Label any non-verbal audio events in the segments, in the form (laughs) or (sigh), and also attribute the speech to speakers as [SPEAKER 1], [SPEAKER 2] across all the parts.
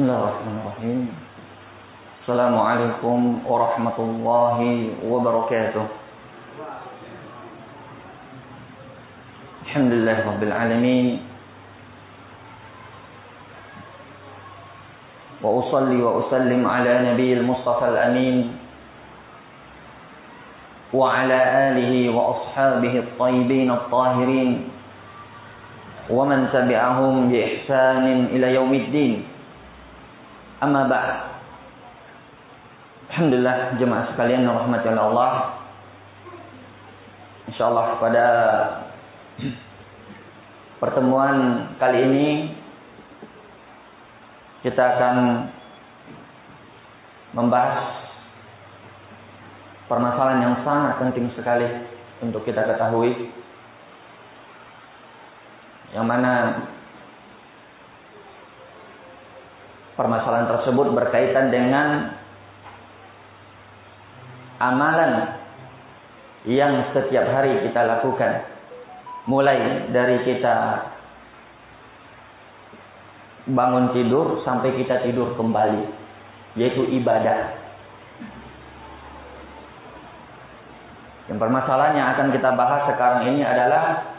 [SPEAKER 1] بسم الله الرحمن الرحيم السلام عليكم ورحمة الله وبركاته الحمد لله رب العالمين وأصلي وأسلم على نبي المصطفى الأمين وعلى آله وأصحابه الطيبين الطاهرين ومن تبعهم بإحسان إلى يوم الدين Amma ba'd. Alhamdulillah jemaah sekalian yang Allah. Insyaallah pada pertemuan kali ini kita akan membahas permasalahan yang sangat penting sekali untuk kita ketahui yang mana permasalahan tersebut berkaitan dengan amalan yang setiap hari kita lakukan. Mulai dari kita bangun tidur sampai kita tidur kembali. Yaitu ibadah. Yang permasalahan yang akan kita bahas sekarang ini adalah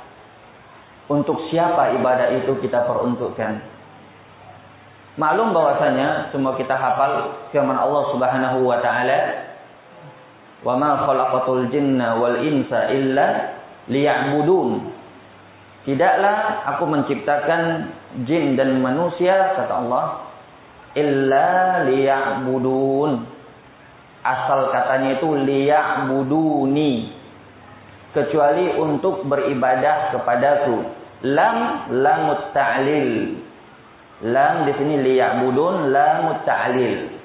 [SPEAKER 1] untuk siapa ibadah itu kita peruntukkan. Maklum bahwasanya semua kita hafal firman Allah Subhanahu wa taala Wa ma khalaqatul jinna wal insa illa liya'budun. Tidaklah aku menciptakan jin dan manusia kata Allah illa liya'budun. Asal katanya itu liya'buduni. Kecuali untuk beribadah kepadaku. Lam lamut ta'lil. Lam di sini liya'budun lamut ta'lil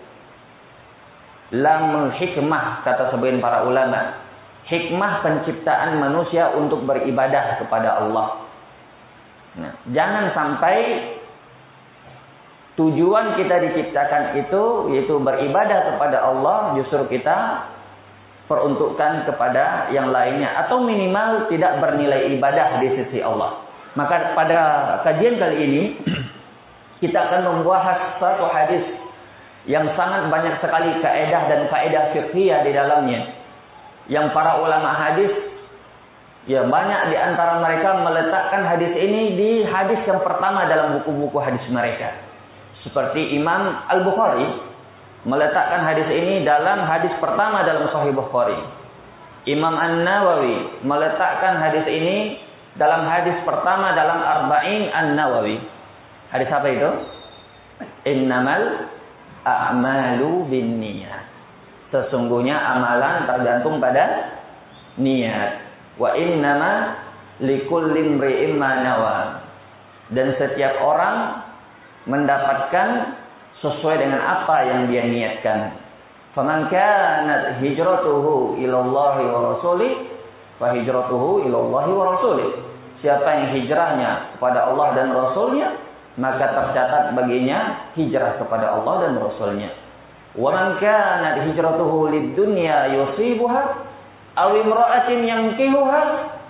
[SPEAKER 1] lamul hikmah kata sebagian para ulama. Hikmah penciptaan manusia untuk beribadah kepada Allah. Nah, jangan sampai tujuan kita diciptakan itu yaitu beribadah kepada Allah justru kita peruntukkan kepada yang lainnya atau minimal tidak bernilai ibadah di sisi Allah. Maka pada kajian kali ini kita akan membahas satu hadis yang sangat banyak sekali kaedah dan faedah fikih di dalamnya. Yang para ulama hadis ya banyak di antara mereka meletakkan hadis ini di hadis yang pertama dalam buku-buku hadis mereka. Seperti Imam Al-Bukhari meletakkan hadis ini dalam hadis pertama dalam Sahih Bukhari. Imam An-Nawawi meletakkan hadis ini dalam hadis pertama dalam Arba'in An-Nawawi. Hadis apa itu? Innamal a'malu bin niat. Sesungguhnya amalan tergantung pada niat. Wa innama likulli imri'in. Dan setiap orang mendapatkan sesuai dengan apa yang dia niatkan. Faman kanat hijratuhu ila Allah wa rasulih fa hijratuhu ila Allah wa rasulih. Siapa yang hijrahnya kepada Allah dan Rasulnya, maka tercatat baginya hijrah kepada Allah dan Rasulnya. Wa man kanat hijratuhu lid-dunya yusibuha aw imra'atin yankihuha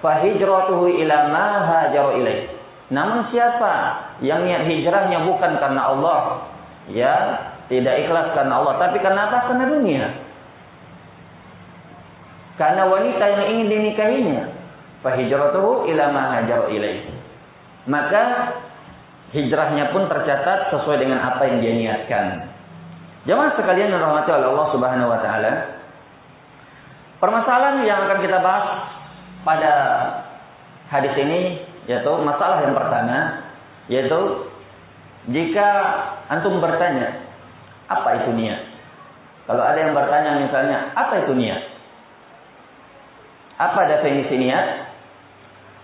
[SPEAKER 1] fa hijratuhu ila ma hajaru ilaih. Namun siapa yang niat hijrahnya bukan karena Allah, ya, tidak ikhlas karena Allah, tapi karena apa? Karena dunia. Karena wanita yang ingin dinikahinya, fa hijratuhu ila ma hajaru ilaih. Maka hijrahnya pun tercatat sesuai dengan apa yang dia niatkan. Jamaah sekalian yang rahmati oleh Allah Subhanahu wa taala. Permasalahan yang akan kita bahas pada hadis ini yaitu masalah yang pertama yaitu jika antum bertanya apa itu niat? Kalau ada yang bertanya misalnya apa itu niat? Apa definisi niat?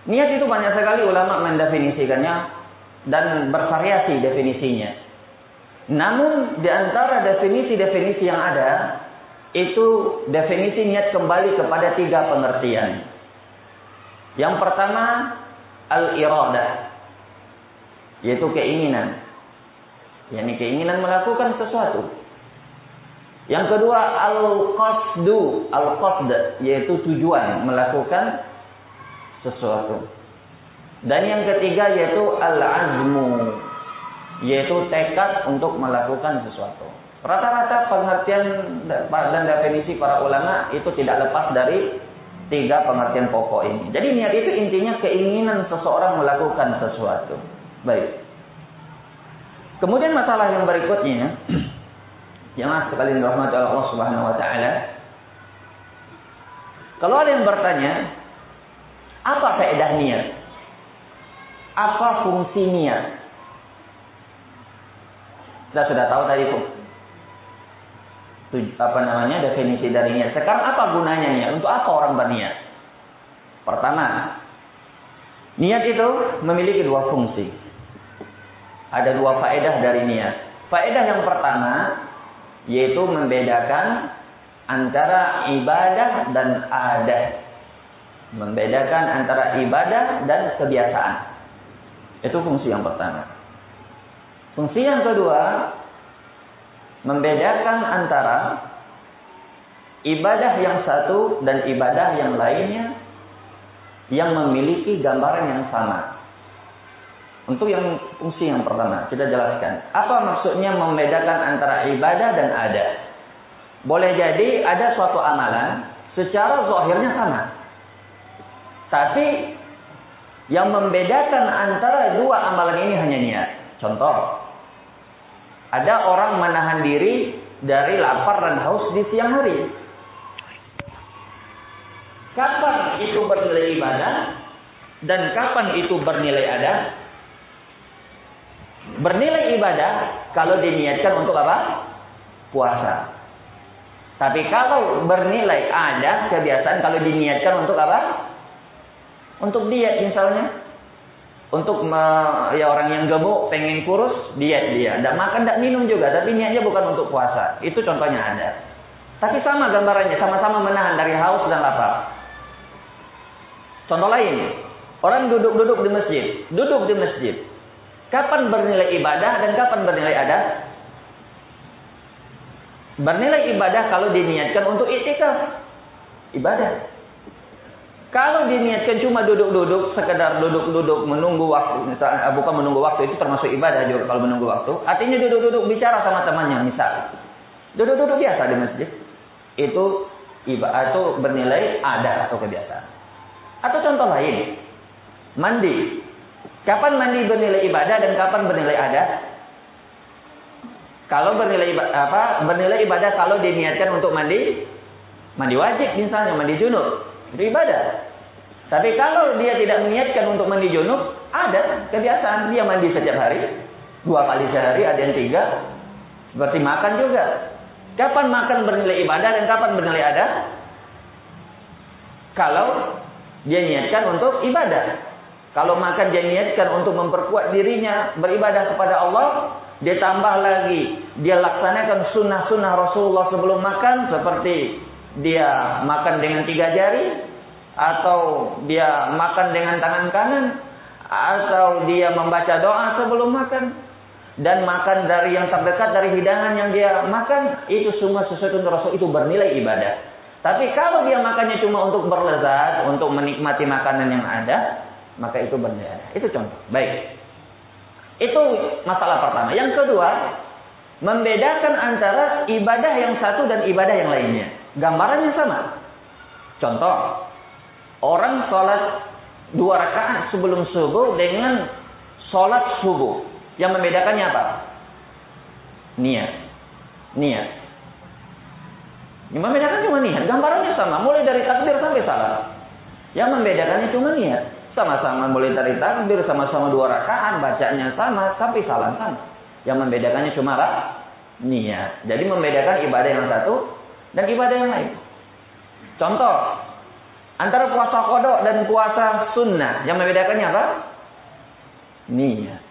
[SPEAKER 1] Niat itu banyak sekali ulama mendefinisikannya dan bervariasi definisinya. Namun di antara definisi-definisi yang ada itu definisi niat kembali kepada tiga pengertian. Yang pertama al-iradah yaitu keinginan. yakni keinginan melakukan sesuatu. Yang kedua al-qasdu, al-qasd yaitu tujuan melakukan sesuatu. Dan yang ketiga yaitu al-azmu, yaitu tekad untuk melakukan sesuatu. Rata-rata pengertian dan definisi para ulama itu tidak lepas dari tiga pengertian pokok ini. Jadi niat itu intinya keinginan seseorang melakukan sesuatu. Baik. Kemudian masalah yang berikutnya, (clears throat) yang sekali dirahmati Allah Subhanahu wa taala. Kalau ada yang bertanya, apa faedah niat? Apa fungsi niat? Kita sudah tahu tadi apa namanya definisi dari niat. Sekarang apa gunanya niat? Untuk apa orang berniat? Pertama, niat itu memiliki dua fungsi. Ada dua faedah dari niat. Faedah yang pertama yaitu membedakan antara ibadah dan adat. Membedakan antara ibadah dan kebiasaan. Itu fungsi yang pertama. Fungsi yang kedua membedakan antara ibadah yang satu dan ibadah yang lainnya yang memiliki gambaran yang sama. Untuk yang fungsi yang pertama, kita jelaskan. Apa maksudnya membedakan antara ibadah dan adat? Boleh jadi ada suatu amalan secara zahirnya sama. Tapi yang membedakan antara dua amalan ini hanya niat. Contoh, ada orang menahan diri dari lapar dan haus di siang hari. Kapan itu bernilai ibadah dan kapan itu bernilai ada? Bernilai ibadah kalau diniatkan untuk apa? Puasa. Tapi kalau bernilai ada kebiasaan kalau diniatkan untuk apa? Untuk diet misalnya. Untuk ya orang yang gemuk pengen kurus diet dia. Tidak makan tidak minum juga tapi niatnya bukan untuk puasa. Itu contohnya ada. Tapi sama gambarannya sama-sama menahan dari haus dan lapar. Contoh lain orang duduk-duduk di masjid duduk di masjid. Kapan bernilai ibadah dan kapan bernilai ada? Bernilai ibadah kalau diniatkan untuk itikaf. Ibadah kalau diniatkan cuma duduk-duduk, sekedar duduk-duduk menunggu waktu, misalnya eh, bukan menunggu waktu itu termasuk ibadah juga kalau menunggu waktu. Artinya duduk-duduk bicara sama temannya, misal. Duduk-duduk biasa di masjid. Itu ibadah itu bernilai ada atau kebiasaan. Atau contoh lain, mandi. Kapan mandi bernilai ibadah dan kapan bernilai ada? Kalau bernilai apa? Bernilai ibadah kalau diniatkan untuk mandi, mandi wajib misalnya, mandi junub. Itu ibadah. Tapi kalau dia tidak meniatkan untuk mandi junub, ada kebiasaan dia mandi setiap hari, dua kali sehari, ada yang tiga. Seperti makan juga. Kapan makan bernilai ibadah dan kapan bernilai ada? Kalau dia niatkan untuk ibadah. Kalau makan dia niatkan untuk memperkuat dirinya beribadah kepada Allah, dia tambah lagi, dia laksanakan sunnah-sunnah Rasulullah sebelum makan seperti dia makan dengan tiga jari atau dia makan dengan tangan kanan atau dia membaca doa sebelum makan dan makan dari yang terdekat dari hidangan yang dia makan itu semua sesuatu untuk Rasul itu bernilai ibadah. Tapi kalau dia makannya cuma untuk berlezat, untuk menikmati makanan yang ada, maka itu bernilai. Itu contoh. Baik. Itu masalah pertama. Yang kedua, membedakan antara ibadah yang satu dan ibadah yang lainnya. Gambarannya sama. Contoh, orang sholat dua rakaat sebelum subuh dengan sholat subuh. Yang membedakannya apa? Niat. Niat. Yang membedakan cuma niat. Gambarannya sama. Mulai dari takbir sampai salam. Yang membedakannya cuma niat. Sama-sama mulai dari takbir, sama-sama dua rakaat, bacanya sama, sampai salam sama. Yang membedakannya cuma niat. Jadi membedakan ibadah yang satu dan ibadah yang lain. Contoh, antara puasa kodok dan puasa sunnah, yang membedakannya apa? Niat.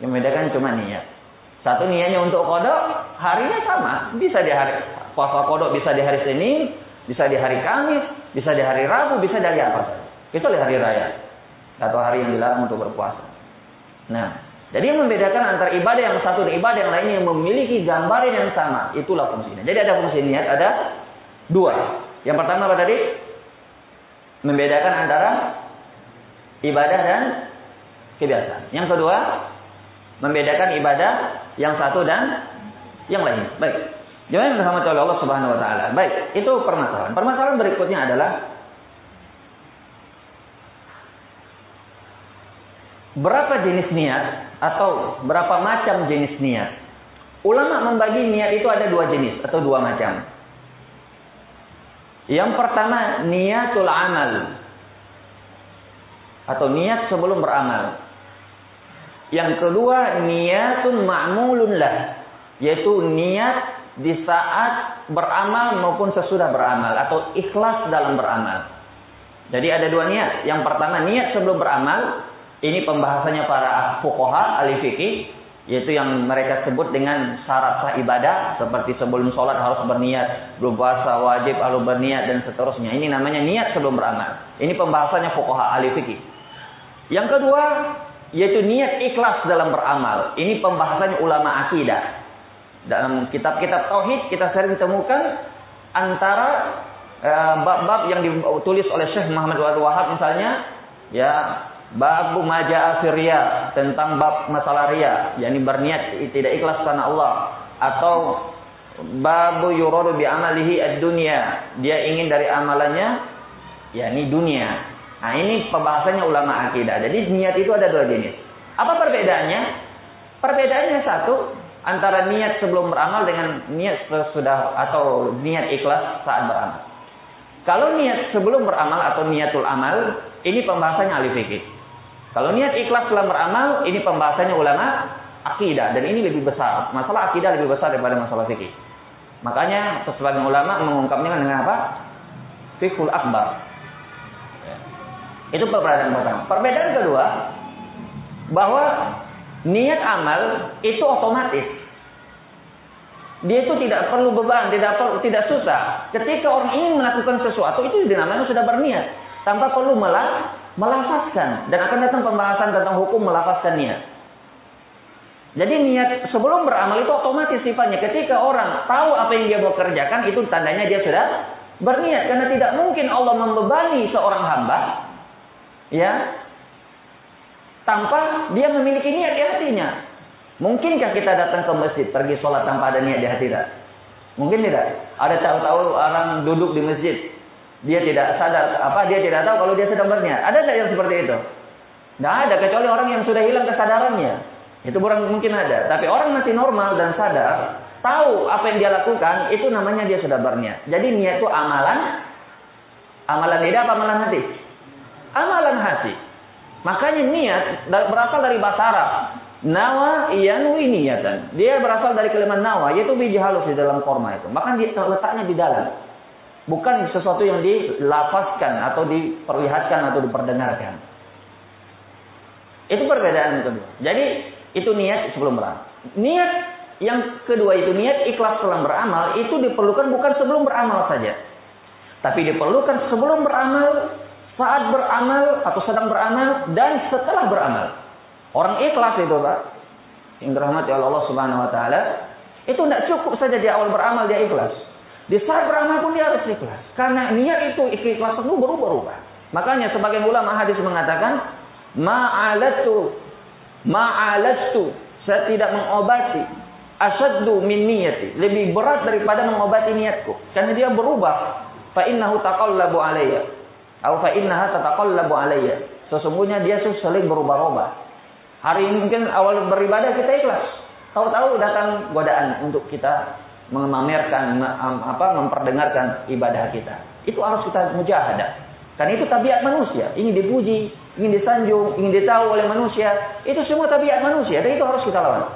[SPEAKER 1] Yang membedakan cuma niat. Satu niatnya untuk kodok, harinya sama. Bisa di hari puasa kodok bisa di hari Senin, bisa di hari Kamis, bisa di hari Rabu, bisa dari apa saja. Kecuali hari raya atau hari yang dilarang untuk berpuasa. Nah, jadi yang membedakan antara ibadah yang satu dan ibadah yang lainnya yang memiliki gambaran yang sama, itulah fungsinya. Jadi ada fungsi niat, ada dua. Yang pertama apa tadi? Membedakan antara ibadah dan kebiasaan. Yang kedua, Membedakan ibadah yang satu dan yang lain. Baik. Jangan dirahmati oleh Allah Subhanahu wa taala. Baik, itu permasalahan. Permasalahan berikutnya adalah berapa jenis niat atau berapa macam jenis niat. Ulama membagi niat itu ada dua jenis atau dua macam. Yang pertama niatul amal atau niat sebelum beramal. Yang kedua niatun ma'mulun lah yaitu niat di saat beramal maupun sesudah beramal atau ikhlas dalam beramal. Jadi ada dua niat. Yang pertama niat sebelum beramal, ini pembahasannya para fuqaha ahli fikih yaitu yang mereka sebut dengan syarat sah ibadah seperti sebelum sholat harus berniat, belum puasa wajib harus berniat dan seterusnya. Ini namanya niat sebelum beramal. Ini pembahasannya fuqaha ahli fikih. Yang kedua yaitu niat ikhlas dalam beramal. Ini pembahasannya ulama akidah. Dalam kitab-kitab tauhid kita sering temukan antara eh, bab-bab uh, yang ditulis oleh Syekh Muhammad Wahab misalnya ya bab maja'a firya tentang bab masalah ria yakni berniat tidak ikhlas karena Allah. Atau bab yuradu bi amalihi ad-dunya dia ingin dari amalannya yakni dunia. Nah ini pembahasannya ulama akidah. Jadi niat itu ada dua jenis. Apa perbedaannya? Perbedaannya satu antara niat sebelum beramal dengan niat sesudah atau niat ikhlas saat beramal. Kalau niat sebelum beramal atau niatul amal, ini pembahasannya ahli fikih. Kalau niat ikhlas setelah beramal, ini pembahasannya ulama akidah dan ini lebih besar. Masalah akidah lebih besar daripada masalah fikih. Makanya sebagian ulama mengungkapnya dengan apa? Fikhul akbar. Itu perbedaan pertama. Perbedaan kedua, bahwa Niat amal itu otomatis. Dia itu tidak perlu beban, tidak perlu, tidak susah. Ketika orang ingin melakukan sesuatu itu dinamakan sudah berniat, tanpa perlu melah, melafazkan. Dan akan datang pembahasan tentang hukum melafazkan niat. Jadi niat sebelum beramal itu otomatis sifatnya. Ketika orang tahu apa yang dia mau kerjakan, itu tandanya dia sudah berniat. Karena tidak mungkin Allah membebani seorang hamba, ya, tanpa dia memiliki niat di hatinya. Mungkinkah kita datang ke masjid, pergi sholat tanpa ada niat di hati tidak? Mungkin tidak. Ada tahu-tahu orang duduk di masjid, dia tidak sadar apa dia tidak tahu kalau dia sedang berniat. Ada tidak yang seperti itu? Tidak ada kecuali orang yang sudah hilang kesadarannya. Itu kurang mungkin ada. Tapi orang masih normal dan sadar, tahu apa yang dia lakukan, itu namanya dia sudah berniat. Jadi niat itu amalan, amalan lidah apa amalan hati? Amalan hati. Makanya niat berasal dari bahasa Arab. Nawa yanwi niatan. Dia berasal dari kalimat nawa, yaitu biji halus di dalam korma itu. Maka dia letaknya di dalam. Bukan sesuatu yang dilafazkan atau diperlihatkan atau diperdengarkan. Itu perbedaan kedua. Jadi itu niat sebelum beramal. Niat yang kedua itu niat ikhlas setelah beramal itu diperlukan bukan sebelum beramal saja. Tapi diperlukan sebelum beramal saat beramal atau sedang beramal dan setelah beramal. Orang ikhlas itu, Pak. Yang dirahmati Allah Subhanahu wa taala, itu tidak cukup saja di awal beramal dia ikhlas. Di saat beramal pun dia harus ikhlas. Karena niat itu ikhlas itu berubah-ubah. Makanya sebagian ulama hadis mengatakan, ma'alatu ma'alastu saya tidak mengobati asyaddu min niyati lebih berat daripada mengobati niatku karena dia berubah fa innahu taqallabu alayya Au fa innaha tataqallabu alayya. Sesungguhnya dia sering berubah-ubah. Hari ini mungkin awal beribadah kita ikhlas. Tahu-tahu datang godaan untuk kita memamerkan apa memperdengarkan ibadah kita. Itu harus kita mujahadah. Karena itu tabiat manusia, ingin dipuji, ingin disanjung, ingin ditahu oleh manusia. Itu semua tabiat manusia dan itu harus kita lawan.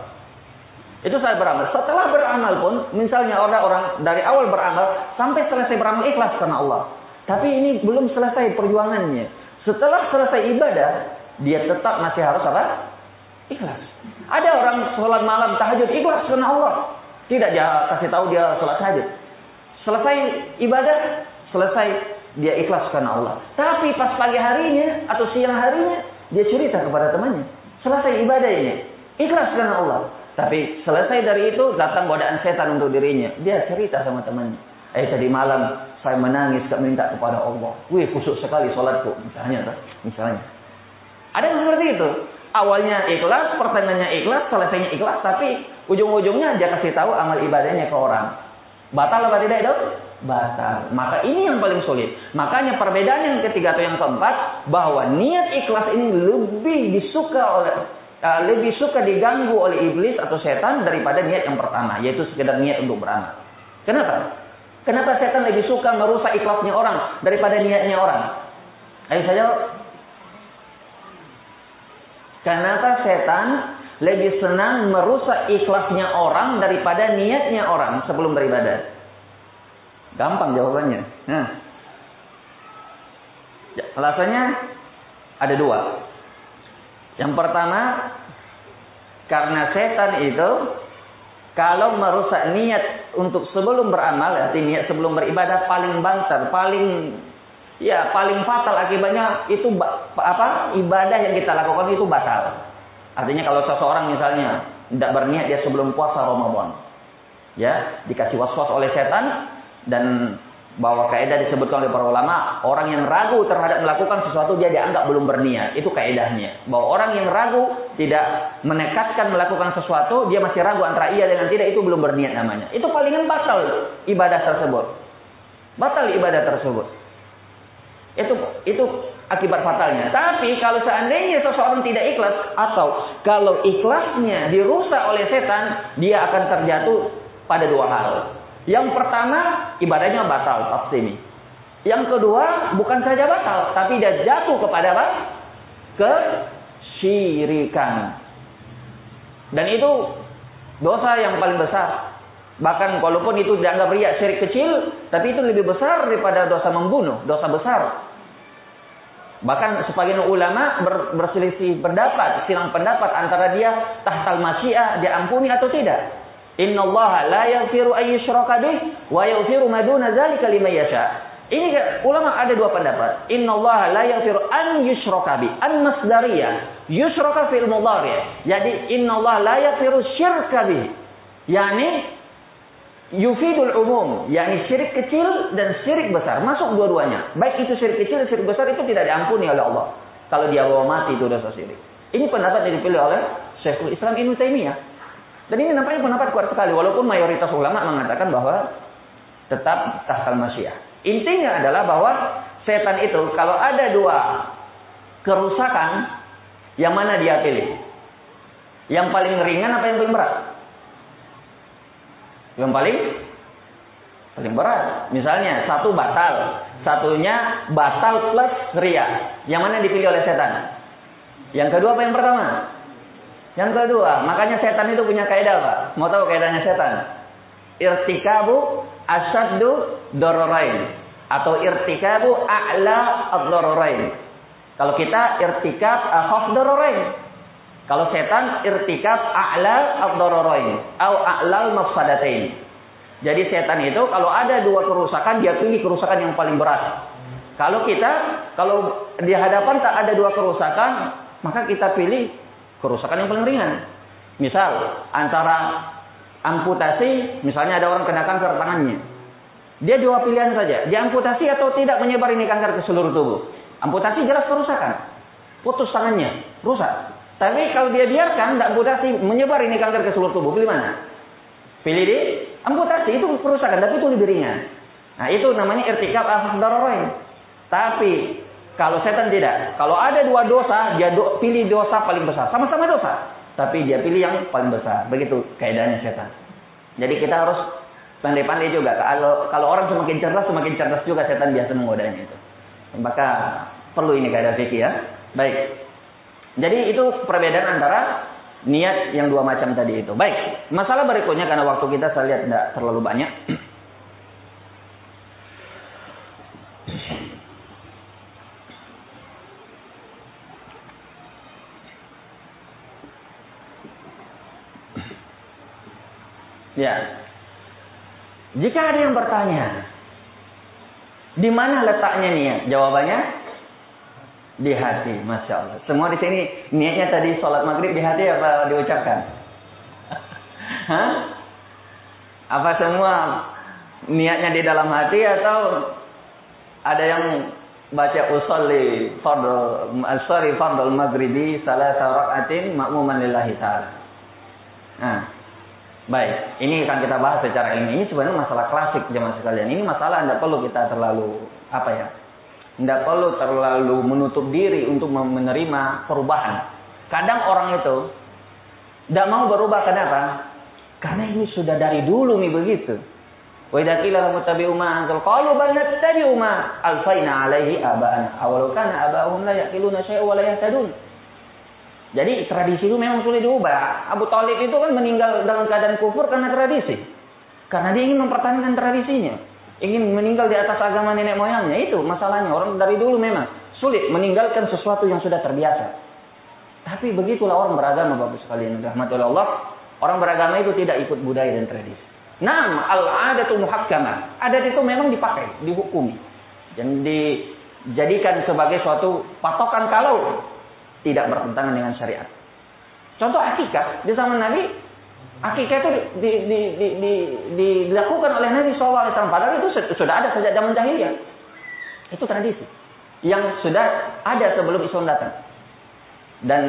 [SPEAKER 1] Itu saya beramal. Setelah beramal pun, misalnya orang-orang dari awal beramal sampai selesai beramal ikhlas karena Allah. Tapi ini belum selesai perjuangannya. Setelah selesai ibadah, dia tetap masih harus apa? Ikhlas. Ada orang sholat malam tahajud ikhlas karena Allah. Tidak dia kasih tahu dia sholat tahajud. Selesai ibadah, selesai dia ikhlas karena Allah. Tapi pas pagi harinya atau siang harinya, dia cerita kepada temannya. Selesai ibadah ini, ikhlas karena Allah. Tapi selesai dari itu datang godaan setan untuk dirinya. Dia cerita sama temannya. Eh tadi malam saya menangis tak minta kepada Allah. Wih khusyuk sekali sholatku misalnya, misalnya. Ada yang seperti itu. Awalnya ikhlas, pertengahannya ikhlas, selesainya ikhlas, tapi ujung-ujungnya dia kasih tahu amal ibadahnya ke orang. Batal apa tidak itu? Batal. Maka ini yang paling sulit. Makanya perbedaan yang ketiga atau yang keempat bahwa niat ikhlas ini lebih disuka oleh uh, lebih suka diganggu oleh iblis atau setan daripada niat yang pertama, yaitu sekedar niat untuk beramal. Kenapa? Kenapa setan lebih suka merusak ikhlasnya orang daripada niatnya orang? Ayo saya Kenapa setan lebih senang merusak ikhlasnya orang daripada niatnya orang sebelum beribadah? Gampang jawabannya. Nah. Ya, alasannya ada dua. Yang pertama, karena setan itu kalau merusak niat untuk sebelum beramal, arti niat sebelum beribadah paling banter, paling ya paling fatal akibatnya itu apa ibadah yang kita lakukan itu batal. Artinya kalau seseorang misalnya tidak berniat dia sebelum puasa Ramadan, ya dikasih waswas oleh setan dan bahwa kaidah disebutkan oleh para ulama, orang yang ragu terhadap melakukan sesuatu dia dianggap belum berniat. Itu kaidahnya. Bahwa orang yang ragu tidak menekatkan melakukan sesuatu, dia masih ragu antara iya dengan tidak itu belum berniat namanya. Itu palingan batal ibadah tersebut. Batal ibadah tersebut. Itu itu akibat fatalnya. Tapi kalau seandainya seseorang tidak ikhlas atau kalau ikhlasnya dirusak oleh setan, dia akan terjatuh pada dua hal. Yang pertama, ibadahnya batal ini. Yang kedua, bukan saja batal, tapi dia jatuh kepada apa? Kesyirikan. Dan itu dosa yang paling besar. Bahkan walaupun itu dianggap riak syirik kecil, tapi itu lebih besar daripada dosa membunuh, dosa besar. Bahkan sebagian ulama ber, berselisih pendapat, silang pendapat antara dia tahtal masyiah, dia ampuni atau tidak. Inna Allah la yaghfiru ay yushraka bih wa yaghfiru ma duna dzalika yasha. Ini ulama ada dua pendapat. Inna Allah la yaghfiru an yushraka bih. An masdariyah. Yushraka fil. Jadi inna Allah la yaghfiru syirka bih. Yani yufidul umum. Yani syirik kecil dan syirik besar. Masuk dua-duanya. Baik itu syirik kecil dan syirik besar itu tidak diampuni oleh Allah. Kalau dia bawa mati itu dosa syirik. Ini pendapat yang dipilih oleh Syekhul Islam Ibnu Taimiyah. Dan ini nampaknya pendapat kuat sekali, walaupun mayoritas ulama mengatakan bahwa tetap tahtal masyiah. Intinya adalah bahwa setan itu kalau ada dua kerusakan, yang mana dia pilih? Yang paling ringan apa yang paling berat? Yang paling paling berat. Misalnya satu batal, satunya batal plus ria. Yang mana dipilih oleh setan? Yang kedua apa yang pertama? Yang kedua, makanya setan itu punya kaidah, Pak. Mau tahu kaidahnya setan? Irtikabu asaddu dororain atau irtikabu a'la ad-dororain. Kalau kita irtikab akhaf dororain. Kalau setan irtikab a'la ad-dororain atau a'lal mafsadatain. Jadi setan itu kalau ada dua kerusakan dia pilih kerusakan yang paling berat. Kalau kita kalau di hadapan tak ada dua kerusakan, maka kita pilih kerusakan yang paling ringan. Misal antara amputasi, misalnya ada orang kena kanker tangannya. Dia dua pilihan saja, diamputasi atau tidak menyebar ini kanker ke seluruh tubuh. Amputasi jelas kerusakan. Putus tangannya, rusak. Tapi kalau dia biarkan, tidak amputasi, menyebar ini kanker ke seluruh tubuh, pilih mana? Pilih di amputasi, itu kerusakan, tapi itu lebih ringan. Nah itu namanya irtikab al Tapi kalau setan tidak. Kalau ada dua dosa, dia do, pilih dosa paling besar. Sama-sama dosa. Tapi dia pilih yang paling besar. Begitu keadaannya setan. Jadi kita harus pandai-pandai juga. Kalau kalau orang semakin cerdas, semakin cerdas juga setan biasa menggodanya itu. Maka perlu ini keadaan fikih ya. Baik. Jadi itu perbedaan antara niat yang dua macam tadi itu. Baik. Masalah berikutnya karena waktu kita saya lihat tidak terlalu banyak. Ya. Jika ada yang bertanya, di mana letaknya niat? Jawabannya di hati, masya Allah. Semua di sini niatnya tadi sholat maghrib di hati apa diucapkan? (laughs) Hah? Apa semua niatnya di dalam hati atau ada yang baca usolli fardhu sorry fardhu maghribi salah rakaatin makmuman lillahi taala. Nah, baik, ini akan kita bahas secara ilmiah. Ini sebenarnya masalah klasik zaman sekalian. Ini masalah tidak perlu kita terlalu apa ya? Tidak perlu terlalu menutup diri untuk menerima perubahan. Kadang orang itu tidak mau berubah kenapa? Karena ini sudah dari dulu nih begitu. Wa idza qila lahum tabi'u ma anzal qalu alfaina alaihi aba'ana awalau kana la yaqiluna syai'a wa. Jadi tradisi itu memang sulit diubah. Abu Talib itu kan meninggal dalam keadaan kufur karena tradisi. Karena dia ingin mempertahankan tradisinya. Ingin meninggal di atas agama nenek moyangnya. Itu masalahnya. Orang dari dulu memang sulit meninggalkan sesuatu yang sudah terbiasa. Tapi begitulah orang beragama Bapak sekalian. Rahmatullah Allah. Orang beragama itu tidak ikut budaya dan tradisi. Nam al-adatu muhakkamah. Adat itu memang dipakai, dihukumi. Dan dijadikan sebagai suatu patokan kalau tidak bertentangan dengan syariat. Contoh akikah di zaman Nabi, akikah itu di, di, di, di, di, dilakukan oleh Nabi SAW. Padahal itu sudah ada sejak zaman jahiliyah. Itu tradisi yang sudah ada sebelum Islam datang. Dan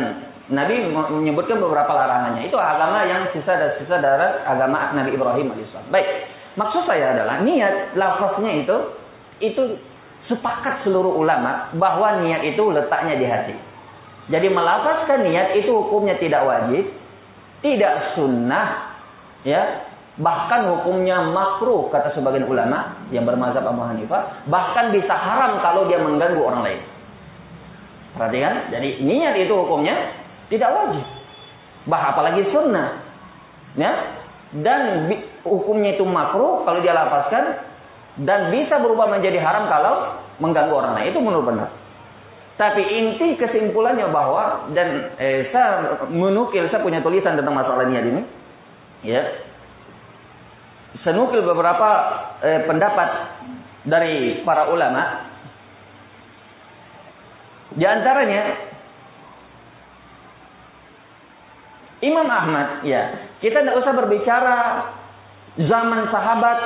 [SPEAKER 1] Nabi menyebutkan beberapa larangannya. Itu agama yang sisa dan sisa dari agama Nabi Ibrahim alaihissalam. Baik, maksud saya adalah niat lafaznya itu itu sepakat seluruh ulama bahwa niat itu letaknya di hati. Jadi melafazkan niat itu hukumnya tidak wajib, tidak sunnah, ya, bahkan hukumnya makruh kata sebagian ulama yang bermazhab Abu Hanifah, bahkan bisa haram kalau dia mengganggu orang lain. Perhatikan, jadi niat itu hukumnya tidak wajib. Bah apalagi sunnah. Ya. Dan hukumnya itu makruh kalau dia lapaskan dan bisa berubah menjadi haram kalau mengganggu orang lain. Itu menurut benar. Tapi inti kesimpulannya bahwa dan eh, saya menukil saya punya tulisan tentang masalah niat ini. Ya. Saya nukil beberapa eh, pendapat dari para ulama. Di antaranya Imam Ahmad, ya. Kita tidak usah berbicara zaman sahabat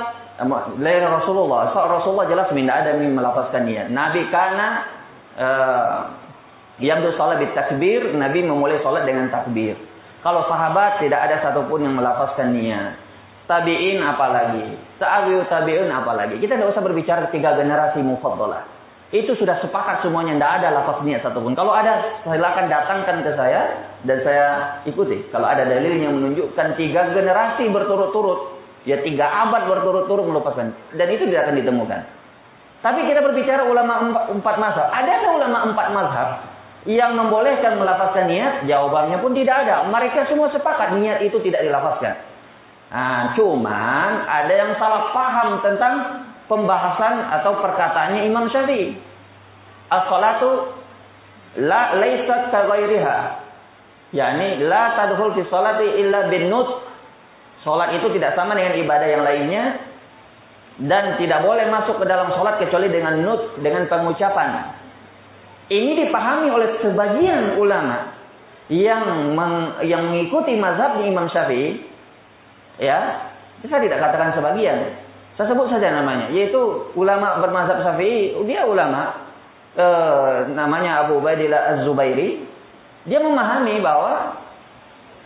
[SPEAKER 1] lain Rasulullah. So, Rasulullah jelas tidak ada yang melafazkan niat. Nabi karena yang sholat di takbir, Nabi memulai sholat dengan takbir. Kalau sahabat tidak ada satupun yang melafazkan niat. Tabiin apalagi, tabi'ut tabi'un apalagi. Kita tidak usah berbicara tiga generasi mufaddalah. Itu sudah sepakat semuanya, tidak ada lafaz niat satupun. Kalau ada, silakan datangkan ke saya dan saya ikuti. Kalau ada dalil yang menunjukkan tiga generasi berturut-turut, ya tiga abad berturut-turut melupakan. Dan itu tidak akan ditemukan. Tapi kita berbicara ulama empat, empat mazhab. Ada ulama empat mazhab yang membolehkan melafazkan niat? Jawabannya pun tidak ada. Mereka semua sepakat niat itu tidak dilafazkan. Nah, cuman ada yang salah paham tentang pembahasan atau perkataannya Imam Syafi'i. As-salatu la laysat kaghairiha. Yani la tadkhul fi salati illa bin nut. Salat itu tidak sama dengan ibadah yang lainnya dan tidak boleh masuk ke dalam salat kecuali dengan nut, dengan pengucapan. Ini dipahami oleh sebagian ulama yang meng, yang mengikuti mazhab Imam Syafi'i. Ya, saya tidak katakan sebagian. Saya sebut saja namanya, yaitu ulama bermazhab Syafi'i, dia ulama e, namanya Abu Ubaidillah Az-Zubairi. Dia memahami bahwa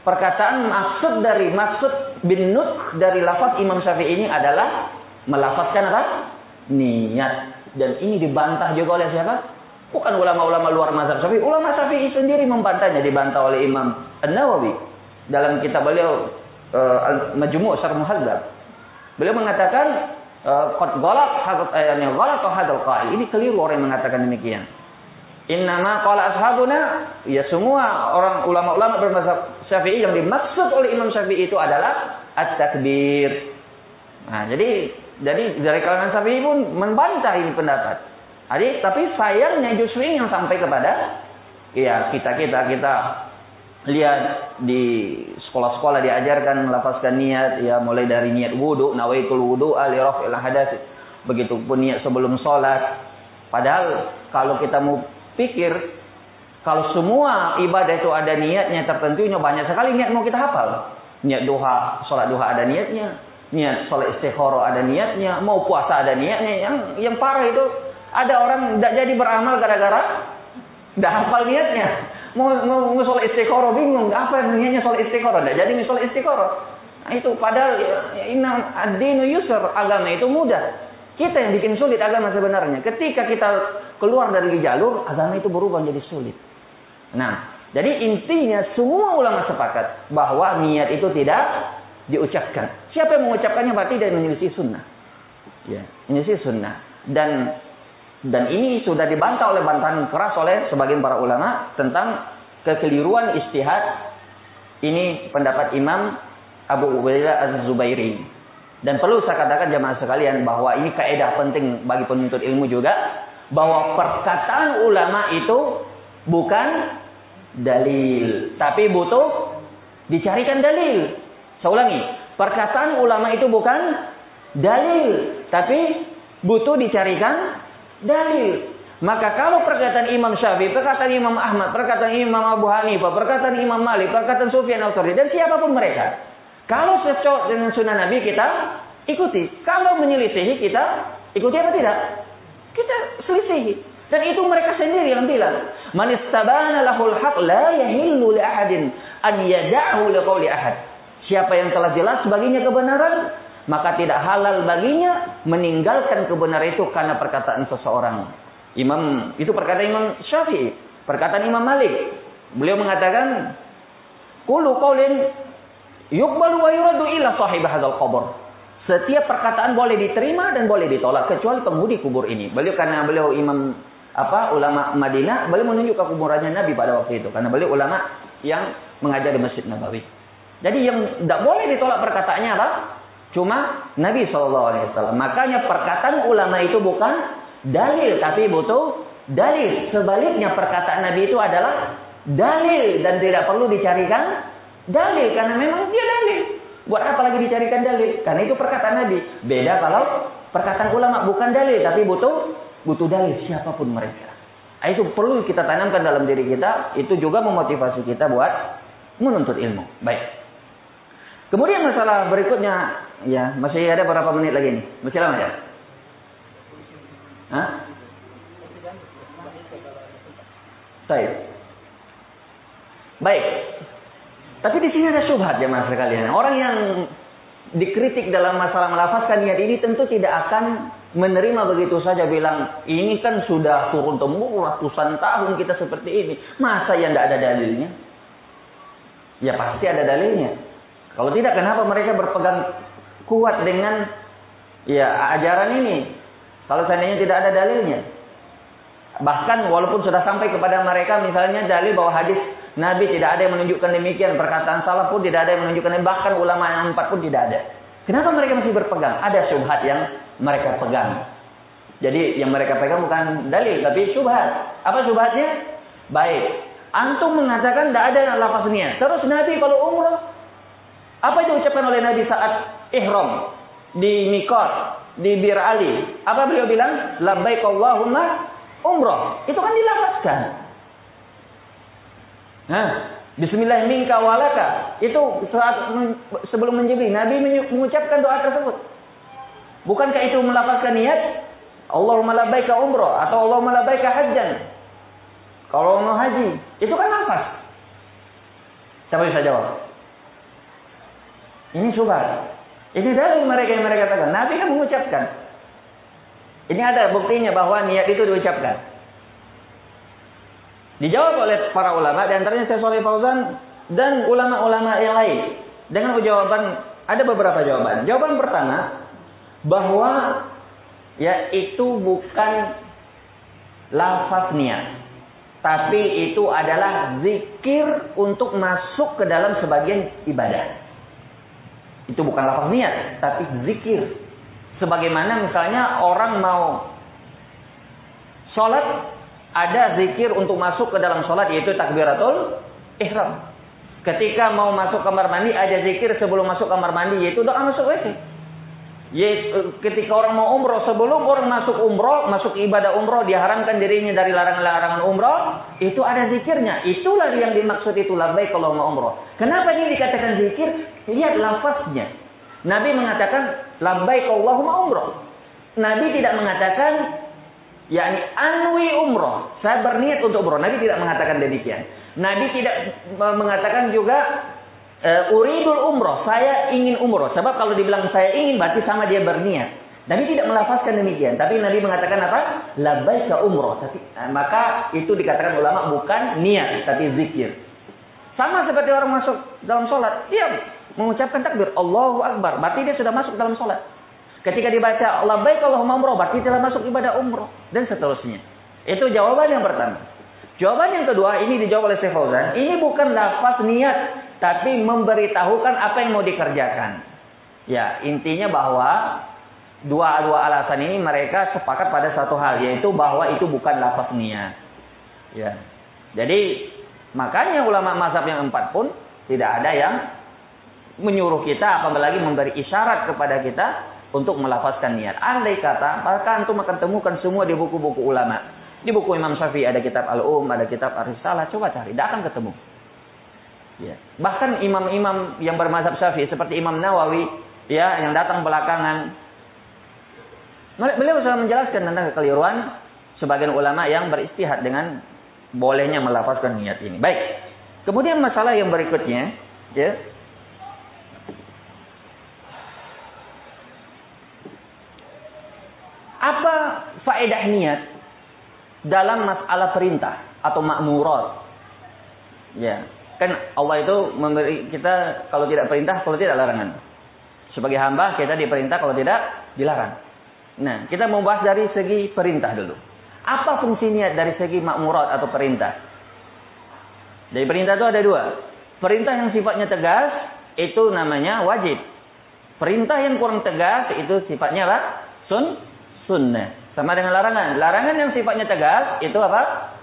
[SPEAKER 1] perkataan maksud dari maksud bin nut dari lafaz Imam Syafi'i ini adalah melafazkan apa? Niat. Dan ini dibantah juga oleh siapa? Bukan ulama-ulama luar mazhab Syafi'i. Ulama Syafi'i sendiri membantahnya, dibantah oleh Imam An-Nawawi dalam kitab beliau uh, Al-Majmu' Syarh Muhadzab. Beliau mengatakan eh, qad ghalat hadat ayatnya ghalat hadal qail. Ini keliru orang yang mengatakan demikian. Innama qala ashabuna ya semua orang ulama-ulama bermazhab Syafi'i yang dimaksud oleh Imam Syafi'i itu adalah at-takbir. Nah, jadi jadi dari kalangan Syafi'i pun membantah ini pendapat. Jadi tapi sayangnya justru ini yang sampai kepada ya kita kita kita lihat di sekolah-sekolah diajarkan melafazkan niat ya mulai dari niat wudu nawaitul wudu ali rafil hadas begitupun niat sebelum sholat. Padahal kalau kita mau pikir kalau semua ibadah itu ada niatnya tertentunya banyak sekali niat mau kita hafal. Niat duha sholat duha ada niatnya niat sholat istikharah ada niatnya mau puasa ada niatnya yang yang parah itu Ada orang tidak jadi beramal gara-gara tidak hafal niatnya. Mau, mau, mau sholat istiqoroh bingung. Apa niatnya sholat istiqoroh? Tidak jadi sholat istiqoroh. Nah, itu padahal ya, inna ad-dinu yusr. Agama itu mudah. Kita yang bikin sulit agama sebenarnya. Ketika kita keluar dari jalur, agama itu berubah menjadi sulit. Nah, jadi intinya semua ulama sepakat bahwa niat itu tidak diucapkan. Siapa yang mengucapkannya berarti dia menyelisih sunnah. Ya, menyelisih sunnah. Dan dan ini sudah dibantah oleh bantahan keras oleh sebagian para ulama tentang kekeliruan istihad. Ini pendapat Imam Abu Ubaidah Az-Zubairi. Dan perlu saya katakan jemaah sekalian bahwa ini kaidah penting bagi penuntut ilmu juga bahwa perkataan ulama itu bukan dalil, tapi butuh dicarikan dalil. Saya ulangi, perkataan ulama itu bukan dalil, tapi butuh dicarikan dalil. Maka kalau perkataan Imam Syafi'i, perkataan Imam Ahmad, perkataan Imam Abu Hanifah, perkataan Imam Malik, perkataan Sufyan al dan siapa pun mereka, kalau cocok dengan sunnah Nabi kita ikuti. Kalau menyelisihi kita ikuti apa tidak? Kita selisihi. Dan itu mereka sendiri yang bilang, "Man istabana lahul haq la yahillu li ahadin an yada'hu li qawli ahad." Siapa yang telah jelas baginya kebenaran, maka tidak halal baginya meninggalkan kebenaran itu karena perkataan seseorang. Imam itu perkataan Imam Syafi'i, perkataan Imam Malik. Beliau mengatakan, "Kullu qaulin yuqbalu wa yuradu illa sahib hadzal qabr." Setiap perkataan boleh diterima dan boleh ditolak kecuali penghuni kubur ini. Beliau karena beliau imam apa ulama Madinah, beliau menunjuk ke kuburannya Nabi pada waktu itu karena beliau ulama yang mengajar di Masjid Nabawi. Jadi yang tidak boleh ditolak perkataannya apa? Cuma Nabi SAW. Makanya perkataan ulama itu bukan dalil, tapi butuh dalil. Sebaliknya perkataan Nabi itu adalah dalil dan tidak perlu dicarikan dalil karena memang dia dalil. Buat apa lagi dicarikan dalil? Karena itu perkataan Nabi. Beda kalau perkataan ulama bukan dalil, tapi butuh butuh dalil siapa pun mereka. Nah, itu perlu kita tanamkan dalam diri kita. Itu juga memotivasi kita buat menuntut ilmu. Baik. Kemudian masalah berikutnya, ya masih ada berapa menit lagi nih? Masih lama ya? Hah? Baik. Baik. Tapi di sini ada subhat ya mas sekalian. Orang yang dikritik dalam masalah melafazkan niat ini tentu tidak akan menerima begitu saja bilang ini kan sudah turun temurun ratusan tahun kita seperti ini. Masa yang tidak ada dalilnya? Ya pasti ada dalilnya. Kalau tidak, kenapa mereka berpegang kuat dengan ya ajaran ini? Kalau seandainya tidak ada dalilnya. Bahkan walaupun sudah sampai kepada mereka misalnya dalil bahwa hadis Nabi tidak ada yang menunjukkan demikian, perkataan salah pun tidak ada yang menunjukkan bahkan ulama yang empat pun tidak ada. Kenapa mereka masih berpegang? Ada syubhat yang mereka pegang. Jadi yang mereka pegang bukan dalil tapi syubhat. Apa syubhatnya? Baik. Antum mengatakan tidak ada lafaz niat. Terus Nabi kalau umrah apa yang diucapkan oleh Nabi saat ihram di Mikot, di Bir Ali? Apa beliau bilang? Labbaik Allahumma umrah. Itu kan dilafazkan. Nah, Bismillah minka walaka. Itu saat sebelum menjadi Nabi mengucapkan doa tersebut. Bukankah itu melafazkan niat? Allahumma labbaika umrah atau Allahumma labbaika hajjan. Kalau mau haji, itu kan lafaz. Siapa bisa jawab? Ini subhat. Ini dari mereka yang mereka katakan. Nabi kan mengucapkan. Ini ada buktinya bahwa niat itu diucapkan. Dijawab oleh para ulama, di antaranya Syekh Fauzan dan ulama-ulama yang lain. Dengan jawaban, ada beberapa jawaban. Jawaban pertama, bahwa ya itu bukan lafaz niat. Tapi itu adalah zikir untuk masuk ke dalam sebagian ibadah. Itu bukan lafaz niat, tapi zikir. Sebagaimana misalnya orang mau sholat, ada zikir untuk masuk ke dalam sholat yaitu takbiratul ihram. Ketika mau masuk kamar mandi ada zikir sebelum masuk kamar mandi yaitu doa masuk WC. Yaitu ketika orang mau umroh sebelum orang masuk umroh masuk ibadah umroh diharamkan dirinya dari larangan-larangan umroh itu ada zikirnya itulah yang dimaksud itu baik kalau mau umroh kenapa ini dikatakan zikir lihat lafaznya Nabi mengatakan labbaik Allahumma umroh Nabi tidak mengatakan yakni anwi umroh. Saya berniat untuk umroh. Nabi tidak mengatakan demikian. Nabi tidak mengatakan juga uh, uridul umroh. Saya ingin umroh. Sebab kalau dibilang saya ingin berarti sama dia berniat. Nabi tidak melafazkan demikian. Tapi Nabi mengatakan apa? Labbaika umroh. Tapi, uh, maka itu dikatakan ulama bukan niat tapi zikir. Sama seperti orang masuk dalam sholat. Dia mengucapkan takbir. Allahu Akbar. Berarti dia sudah masuk dalam sholat. Ketika dibaca Allah baik Allahumma umroh. Berarti telah masuk ibadah umroh. Dan seterusnya. Itu jawaban yang pertama. Jawaban yang kedua ini dijawab oleh Syekh Fauzan. Ini bukan lafaz niat, tapi memberitahukan apa yang mau dikerjakan. Ya, intinya bahwa dua-dua alasan ini mereka sepakat pada satu hal, yaitu bahwa itu bukan lafaz niat. Ya. Jadi makanya ulama mazhab yang empat pun tidak ada yang menyuruh kita apalagi memberi isyarat kepada kita untuk melafazkan niat. Andai kata, maka antum akan temukan semua di buku-buku ulama di buku Imam Syafi'i ada kitab Al-Um, ada kitab Ar-Risalah, coba cari, tidak akan ketemu. Ya. Bahkan imam-imam yang bermazhab Syafi'i seperti Imam Nawawi ya yang datang belakangan beliau sudah menjelaskan tentang kekeliruan sebagian ulama yang beristihad dengan bolehnya melafazkan niat ini. Baik. Kemudian masalah yang berikutnya, ya. Apa faedah niat? dalam masalah perintah atau makmurat. Ya, kan Allah itu memberi kita kalau tidak perintah, kalau tidak larangan. Sebagai hamba kita diperintah kalau tidak dilarang. Nah, kita mau bahas dari segi perintah dulu. Apa fungsinya dari segi makmurat atau perintah? Dari perintah itu ada dua. Perintah yang sifatnya tegas itu namanya wajib. Perintah yang kurang tegas itu sifatnya apa? Sun sunnah. Sama dengan larangan. Larangan yang sifatnya tegas itu apa?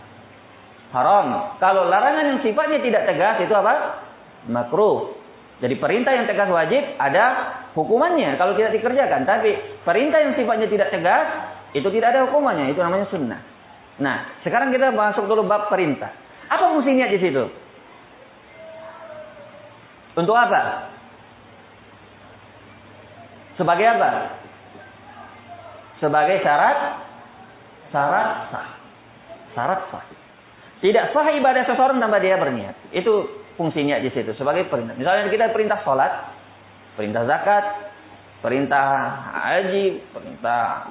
[SPEAKER 1] Haram. Kalau larangan yang sifatnya tidak tegas itu apa? Makruh. Jadi perintah yang tegas wajib ada hukumannya kalau tidak dikerjakan. Tapi perintah yang sifatnya tidak tegas itu tidak ada hukumannya. Itu namanya sunnah. Nah, sekarang kita masuk dulu bab perintah. Apa fungsinya di situ? Untuk apa? Sebagai apa? sebagai syarat syarat sah. Syarat sah. Tidak sah ibadah seseorang tanpa dia berniat. Itu fungsinya di situ sebagai perintah. Misalnya kita perintah sholat, perintah zakat, perintah haji, perintah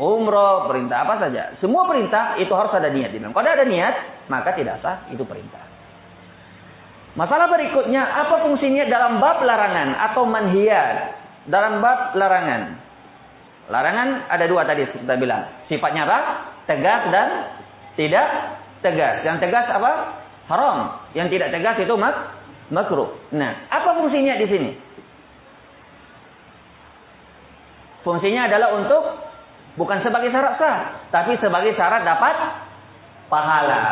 [SPEAKER 1] umroh, perintah apa saja. Semua perintah itu harus ada niat di dalam. Kalau ada niat, maka tidak sah itu perintah. Masalah berikutnya, apa fungsinya dalam bab larangan atau manhiat? Dalam bab larangan. Larangan ada dua tadi kita bilang. Sifatnya apa? Tegas dan tidak tegas. Yang tegas apa? Haram. Yang tidak tegas itu mak makruh. Nah, apa fungsinya di sini? Fungsinya adalah untuk bukan sebagai syarat sah, tapi sebagai syarat dapat pahala.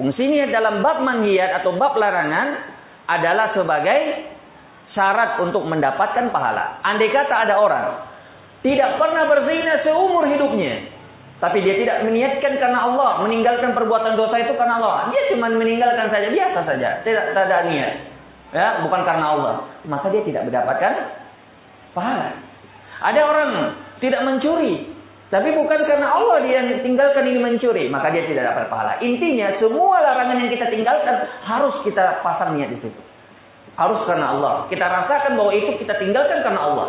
[SPEAKER 1] Fungsinya dalam bab manhiat atau bab larangan adalah sebagai syarat untuk mendapatkan pahala. Andai kata ada orang tidak pernah berzina seumur hidupnya. Tapi dia tidak meniatkan karena Allah, meninggalkan perbuatan dosa itu karena Allah. Dia cuma meninggalkan saja, biasa saja, tidak, ada niat. Ya, bukan karena Allah. Maka dia tidak mendapatkan pahala. Ada orang tidak mencuri, tapi bukan karena Allah dia tinggalkan ini mencuri, maka dia tidak dapat pahala. Intinya semua larangan yang kita tinggalkan harus kita pasang niat di situ. Harus karena Allah. Kita rasakan bahwa itu kita tinggalkan karena Allah.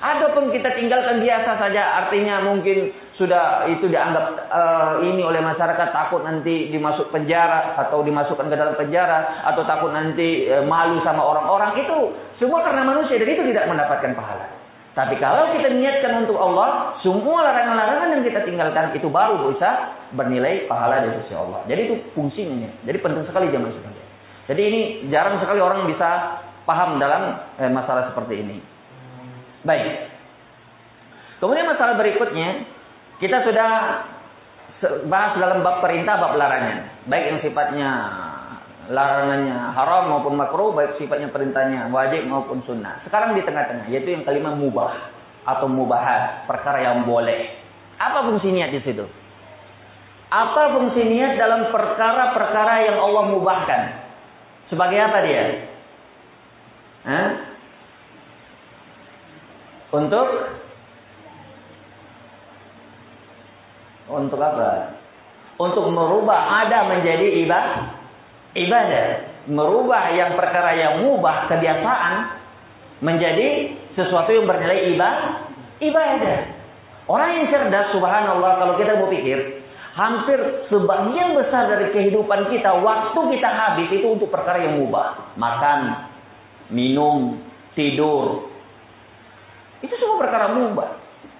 [SPEAKER 1] Adapun kita tinggalkan biasa saja, artinya mungkin sudah itu dianggap uh, ini oleh masyarakat takut nanti dimasuk penjara atau dimasukkan ke dalam penjara atau takut nanti uh, malu sama orang-orang itu semua karena manusia dan itu tidak mendapatkan pahala. Tapi kalau kita niatkan untuk Allah, semua larangan-larangan yang kita tinggalkan itu baru bisa bernilai pahala dari sisi Allah. Jadi itu fungsinya. Jadi penting sekali jamaah sekalian. Jadi ini jarang sekali orang bisa paham dalam eh, masalah seperti ini. Baik. Kemudian masalah berikutnya, kita sudah bahas dalam bab perintah, bab larangan. Baik yang sifatnya larangannya haram maupun makruh, baik sifatnya perintahnya wajib maupun sunnah. Sekarang di tengah-tengah, yaitu yang kelima mubah atau mubahat, perkara yang boleh. Apa fungsi niat di situ? Apa fungsi niat dalam perkara-perkara yang Allah mubahkan? Sebagai apa dia? Hah? Untuk Untuk apa? Untuk merubah ada menjadi ibadah. Ibadah. Merubah yang perkara yang mubah kebiasaan menjadi sesuatu yang bernilai ibadah. Ibadah. Orang yang cerdas, subhanallah, kalau kita mau pikir, hampir sebagian besar dari kehidupan kita, waktu kita habis itu untuk perkara yang mubah. Makan, minum, tidur. Itu semua perkara mubah.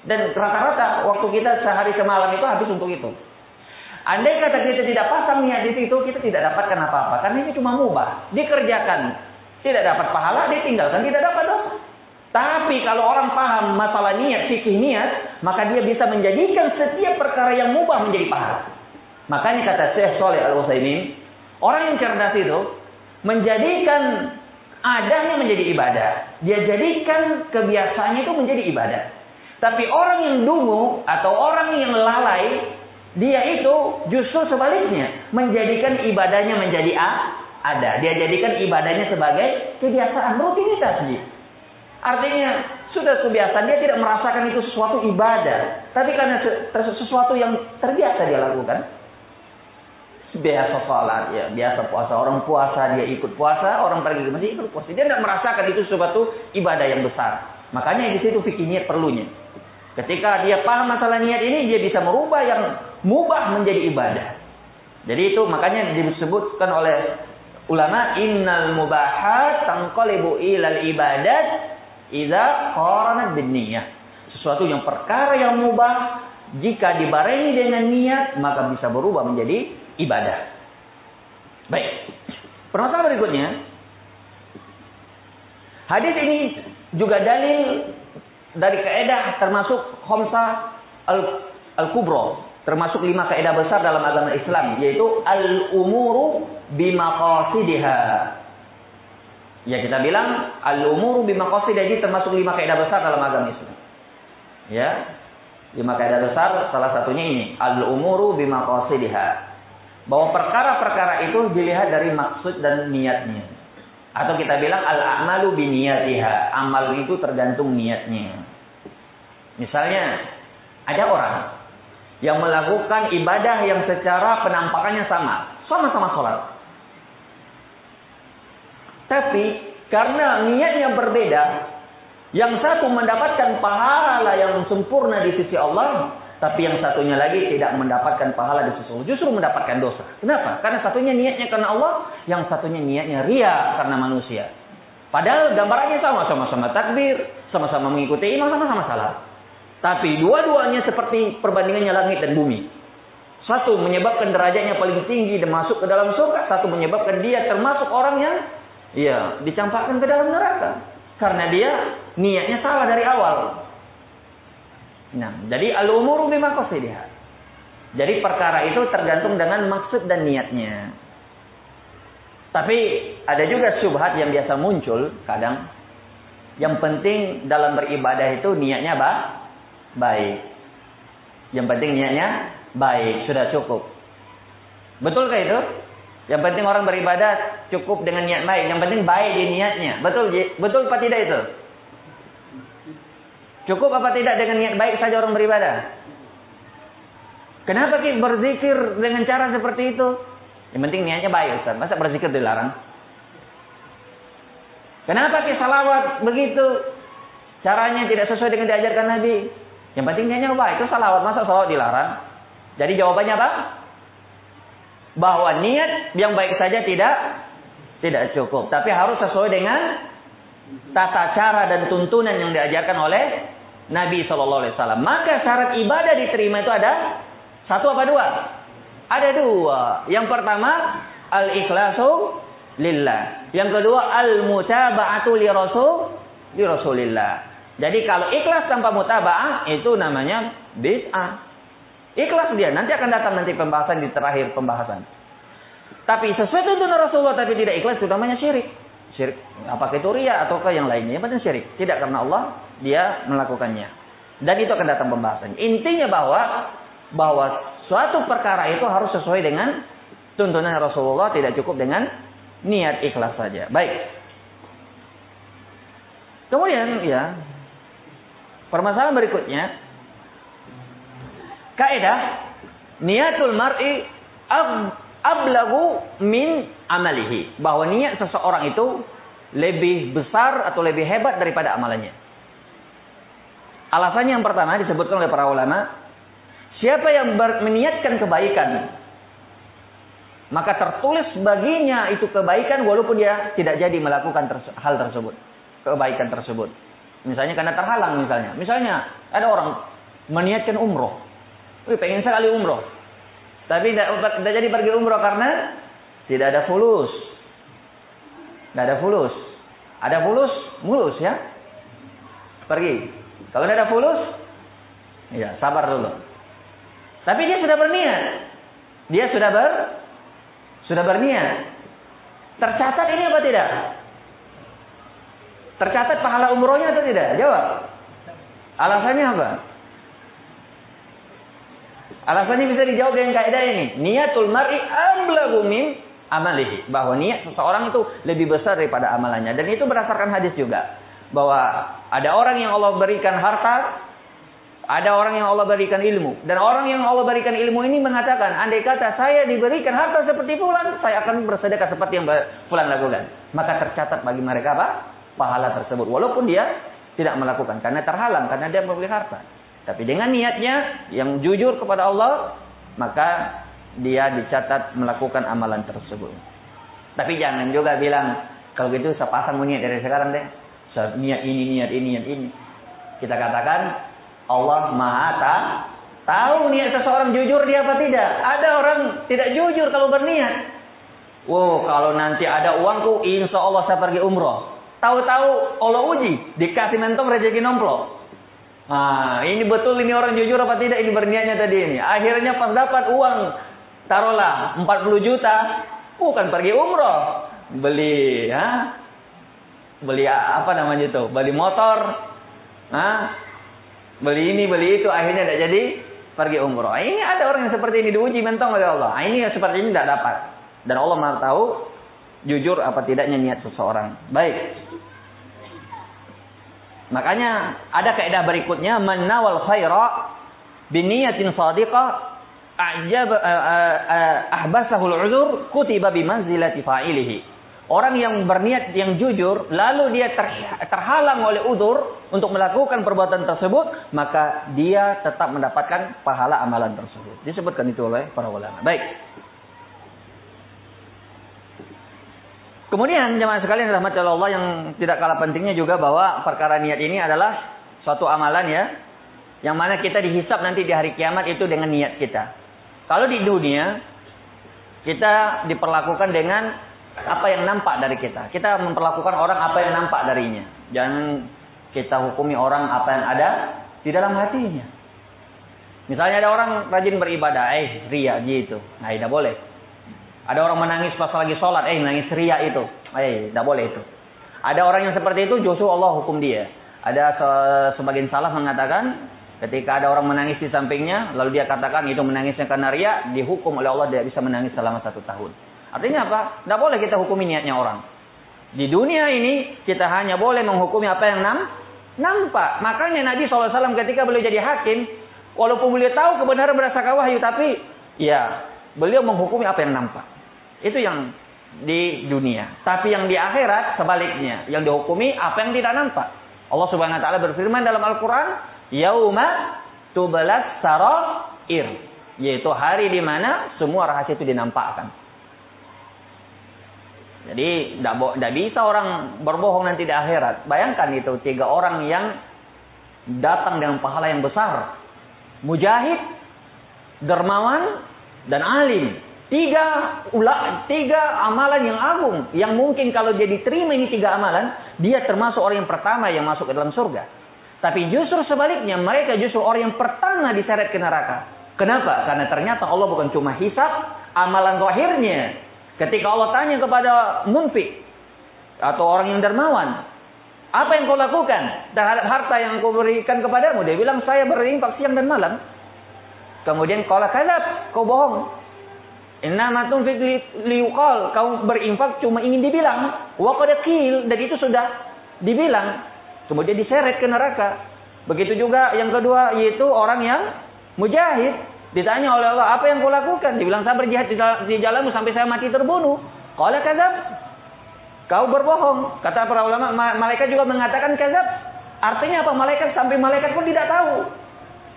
[SPEAKER 1] Dan rata-rata waktu kita sehari semalam itu habis untuk itu. Andai kata kita tidak pasang niat di situ, kita tidak dapatkan apa-apa. Karena ini cuma mubah. Dikerjakan. Tidak dapat pahala, ditinggalkan, tidak dapat dosa. Tapi kalau orang paham masalah niat, fikih niat, maka dia bisa menjadikan setiap perkara yang mubah menjadi pahala. Makanya kata Syekh Soleh Al-Utsaimin, orang yang cerdas itu menjadikan adanya menjadi ibadah. Dia jadikan kebiasaannya itu menjadi ibadah. Tapi orang yang dungu atau orang yang lalai, dia itu justru sebaliknya menjadikan ibadahnya menjadi a, ada. Dia jadikan ibadahnya sebagai kebiasaan rutinitas dia. Artinya sudah kebiasaan dia tidak merasakan itu sesuatu ibadah, tapi karena sesuatu yang terbiasa dia lakukan. Biasa sholat, ya, biasa puasa. Orang puasa dia ikut puasa, orang pergi ke masjid ikut puasa. Dia tidak merasakan itu sesuatu ibadah yang besar. Makanya di situ fikih niat perlunya. Ketika dia paham masalah niat ini, dia bisa merubah yang mubah menjadi ibadah. Jadi itu makanya disebutkan oleh ulama innal mubahat tanqalibu ilal ibadat idza qaranat bin niyyah. Sesuatu yang perkara yang mubah jika dibarengi dengan niat maka bisa berubah menjadi ibadah. Baik. Permasalahan berikutnya. Hadis ini juga dalil dari keedah termasuk khomsa al-kubro. termasuk lima keedah besar dalam agama Islam. Yaitu al-umuru bimaqasidiha. Ya kita bilang al-umuru bimaqasidiha ini termasuk lima keedah besar dalam agama Islam. Ya. Lima keedah besar salah satunya ini. Al-umuru bimaqasidiha. Bahwa perkara-perkara itu dilihat dari maksud dan niatnya. Atau kita bilang al-a'malu biniyatiha. Amal itu tergantung niatnya. Misalnya, ada orang yang melakukan ibadah yang secara penampakannya sama. Sama-sama sholat. Tapi, karena niatnya berbeda, yang satu mendapatkan pahala yang sempurna di sisi Allah, tapi yang satunya lagi tidak mendapatkan pahala di sisi Allah. Justru mendapatkan dosa. Kenapa? Karena satunya niatnya karena Allah, yang satunya niatnya ria karena manusia. Padahal gambarannya sama, sama-sama takbir, sama-sama mengikuti imam, sama-sama salah. Tapi dua-duanya seperti perbandingannya langit dan bumi. Satu menyebabkan derajatnya paling tinggi dan masuk ke dalam surga. Satu menyebabkan dia termasuk orang yang ya, dicampakkan ke dalam neraka. Karena dia niatnya salah dari awal. Nah, jadi al-umuru bima qasidiha. Jadi perkara itu tergantung dengan maksud dan niatnya. Tapi ada juga syubhat yang biasa muncul kadang. Yang penting dalam beribadah itu niatnya apa? Baik. Yang penting niatnya baik, sudah cukup. Betulkah itu? Yang penting orang beribadah cukup dengan niat baik. Yang penting baik di niatnya. Betul, betul apa tidak itu? Cukup apa tidak dengan niat baik saja orang beribadah? Kenapa kita berzikir dengan cara seperti itu? Yang penting niatnya baik Ustaz. Masa berzikir dilarang? Kenapa kita salawat begitu? Caranya tidak sesuai dengan diajarkan Nabi. Yang penting niatnya baik. Itu salawat. Masa salawat dilarang? Jadi jawabannya apa? Bahwa niat yang baik saja tidak tidak cukup. Tapi harus sesuai dengan tata cara dan tuntunan yang diajarkan oleh Nabi Shallallahu Alaihi Wasallam. Maka syarat ibadah diterima itu ada satu apa dua? Ada dua. Yang pertama al ikhlasu lillah. Yang kedua al mutaba'atu rasul li rasulillah. Jadi kalau ikhlas tanpa mutaba'ah itu namanya bid'ah. Ikhlas dia nanti akan datang nanti pembahasan di terakhir pembahasan. Tapi sesuai tuntunan Rasulullah tapi tidak ikhlas itu namanya syirik. Syirik apakah itu ria ataukah yang lainnya? Yang penting syirik. Tidak karena Allah dia melakukannya. Dan itu akan datang pembahasan. Intinya bahwa bahwa suatu perkara itu harus sesuai dengan tuntunan Rasulullah tidak cukup dengan niat ikhlas saja. Baik. Kemudian ya permasalahan berikutnya kaidah niatul mar'i ablagu min amalihi. Bahwa niat seseorang itu lebih besar atau lebih hebat daripada amalannya. Alasannya yang pertama disebutkan oleh para ulama, siapa yang meniatkan kebaikan, maka tertulis baginya itu kebaikan walaupun dia tidak jadi melakukan hal tersebut, kebaikan tersebut. Misalnya karena terhalang misalnya. Misalnya ada orang meniatkan umroh. Wih, pengen sekali umroh. Tapi tidak, jadi pergi umroh karena tidak ada fulus. Tidak ada fulus. Ada fulus, mulus ya. Pergi. Kalau tidak ada fulus, ya sabar dulu. Tapi dia sudah berniat. Dia sudah ber sudah berniat. Tercatat ini apa tidak? Tercatat pahala umrohnya atau tidak? Jawab. Alasannya apa? Alasannya bisa dijawab dengan kaidah ini. Niatul mar'i amblagu min amalihi. Bahwa niat seseorang itu lebih besar daripada amalannya. Dan itu berdasarkan hadis juga. Bahwa ada orang yang Allah berikan harta, ada orang yang Allah berikan ilmu. Dan orang yang Allah berikan ilmu ini mengatakan, andai kata saya diberikan harta seperti fulan, saya akan bersedekah seperti yang fulan lakukan. Maka tercatat bagi mereka apa? Pahala tersebut. Walaupun dia tidak melakukan karena terhalang karena dia memiliki harta. Tapi dengan niatnya yang jujur kepada Allah, maka dia dicatat melakukan amalan tersebut. Tapi jangan juga bilang kalau gitu saya pasang niat dari sekarang deh. Niat ini, niat ini, niat ini. Kita katakan Allah Maha tahu niat seseorang jujur dia apa tidak. Ada orang tidak jujur kalau berniat. Wow, kalau nanti ada uangku, insya Allah saya pergi umroh. Tahu-tahu Allah uji, dikasih mentok rezeki nomplok. Nah, ini betul ini orang jujur apa tidak ini berniatnya tadi ini. Akhirnya pas dapat uang, taruhlah 40 juta, bukan pergi umroh, beli ya. Beli apa namanya itu? Beli motor. Nah, beli ini, beli itu akhirnya tidak jadi pergi umroh. Ini ada orang yang seperti ini diuji mentong oleh Allah. Ini yang seperti ini tidak dapat. Dan Allah Maha tahu jujur apa tidaknya niat seseorang. Baik. Makanya ada kaidah berikutnya menawal khaira biniyatin sadiqah ajab eh, eh, eh, ahbasahul uzur kutiba bimanzilati fa'ilihi. Orang yang berniat yang jujur lalu dia terhalang oleh udur untuk melakukan perbuatan tersebut, maka dia tetap mendapatkan pahala amalan tersebut. Disebutkan itu oleh para ulama. Baik. Kemudian jemaah sekalian rahmat Allah yang tidak kalah pentingnya juga bahwa perkara niat ini adalah suatu amalan ya. Yang mana kita dihisap nanti di hari kiamat itu dengan niat kita. Kalau di dunia kita diperlakukan dengan apa yang nampak dari kita. Kita memperlakukan orang apa yang nampak darinya. Jangan kita hukumi orang apa yang ada di dalam hatinya. Misalnya ada orang rajin beribadah, eh ria gitu. Nah, tidak boleh. Ada orang menangis pas lagi sholat, eh nangis ria itu. Eh, tidak boleh itu. Ada orang yang seperti itu, justru Allah hukum dia. Ada se sebagian salah mengatakan, ketika ada orang menangis di sampingnya, lalu dia katakan itu menangisnya karena ria, dihukum oleh Allah tidak bisa menangis selama satu tahun. Artinya apa? Tidak boleh kita hukumi niatnya orang. Di dunia ini, kita hanya boleh menghukumi apa yang nam nampak. Makanya Nabi SAW ketika beliau jadi hakim, walaupun beliau tahu kebenaran berdasarkan wahyu, tapi ya beliau menghukumi apa yang nampak. Itu yang di dunia. Tapi yang di akhirat sebaliknya, yang dihukumi apa yang tidak nampak. Allah Subhanahu wa taala berfirman dalam Al-Qur'an, "Yauma tubalas sarair." Yaitu hari di mana semua rahasia itu dinampakkan. Jadi tidak bisa orang berbohong nanti di akhirat. Bayangkan itu tiga orang yang datang dengan pahala yang besar. Mujahid, dermawan, dan alim. Tiga ulah, tiga amalan yang agung yang mungkin kalau dia diterima ini tiga amalan, dia termasuk orang yang pertama yang masuk ke dalam surga. Tapi justru sebaliknya, mereka justru orang yang pertama diseret ke neraka. Kenapa? Karena ternyata Allah bukan cuma hisap amalan zahirnya. Ketika Allah tanya kepada munfik atau orang yang dermawan, apa yang kau lakukan terhadap harta yang kau berikan kepadamu? Dia bilang, saya berinfak siang dan malam. Kemudian kau kadzab, kau bohong. Innama tunfik liuqal. Kau berinfak cuma ingin dibilang. Wa qad dan itu sudah dibilang. Kemudian diseret ke neraka. Begitu juga yang kedua yaitu orang yang mujahid. Ditanya oleh Allah, apa yang kau lakukan? Dibilang saya berjihad di jalanmu sampai saya mati terbunuh. Kalau kazab, kau berbohong. Kata para ulama, malaikat juga mengatakan kazab. Artinya apa? Malaikat sampai malaikat pun tidak tahu.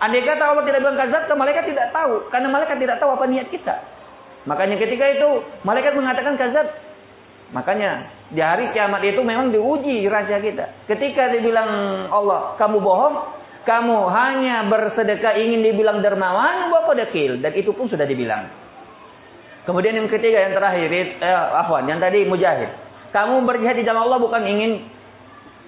[SPEAKER 1] Andai kata Allah tidak bilang kazab, malaikat tidak tahu. Karena malaikat tidak tahu apa niat kita. Makanya ketika itu, malaikat mengatakan kazab. Makanya di hari kiamat itu memang diuji rahasia kita. Ketika dibilang Allah, kamu bohong, kamu hanya bersedekah ingin dibilang dermawan, bapak dekil. Dan itu pun sudah dibilang. Kemudian yang ketiga, yang terakhir, eh, Afwan, yang tadi mujahid. Kamu berjihad di jalan Allah bukan ingin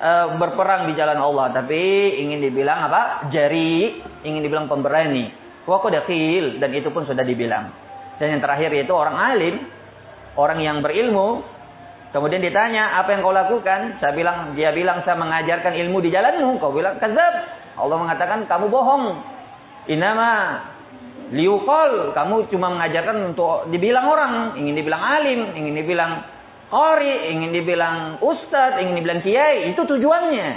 [SPEAKER 1] uh, berperang di jalan Allah. Tapi ingin dibilang apa? Jari, ingin dibilang pemberani. Waku dekil. Dan itu pun sudah dibilang. Dan yang terakhir yaitu orang alim. Orang yang berilmu. Kemudian ditanya, apa yang kau lakukan? Saya bilang, dia bilang saya mengajarkan ilmu di jalanmu. Kau bilang, kazab. Allah mengatakan kamu bohong. Inama liukol. Kamu cuma mengajarkan untuk dibilang orang. Ingin dibilang alim. Ingin dibilang qari. Ingin dibilang ustad. Ingin dibilang kiai. Itu tujuannya.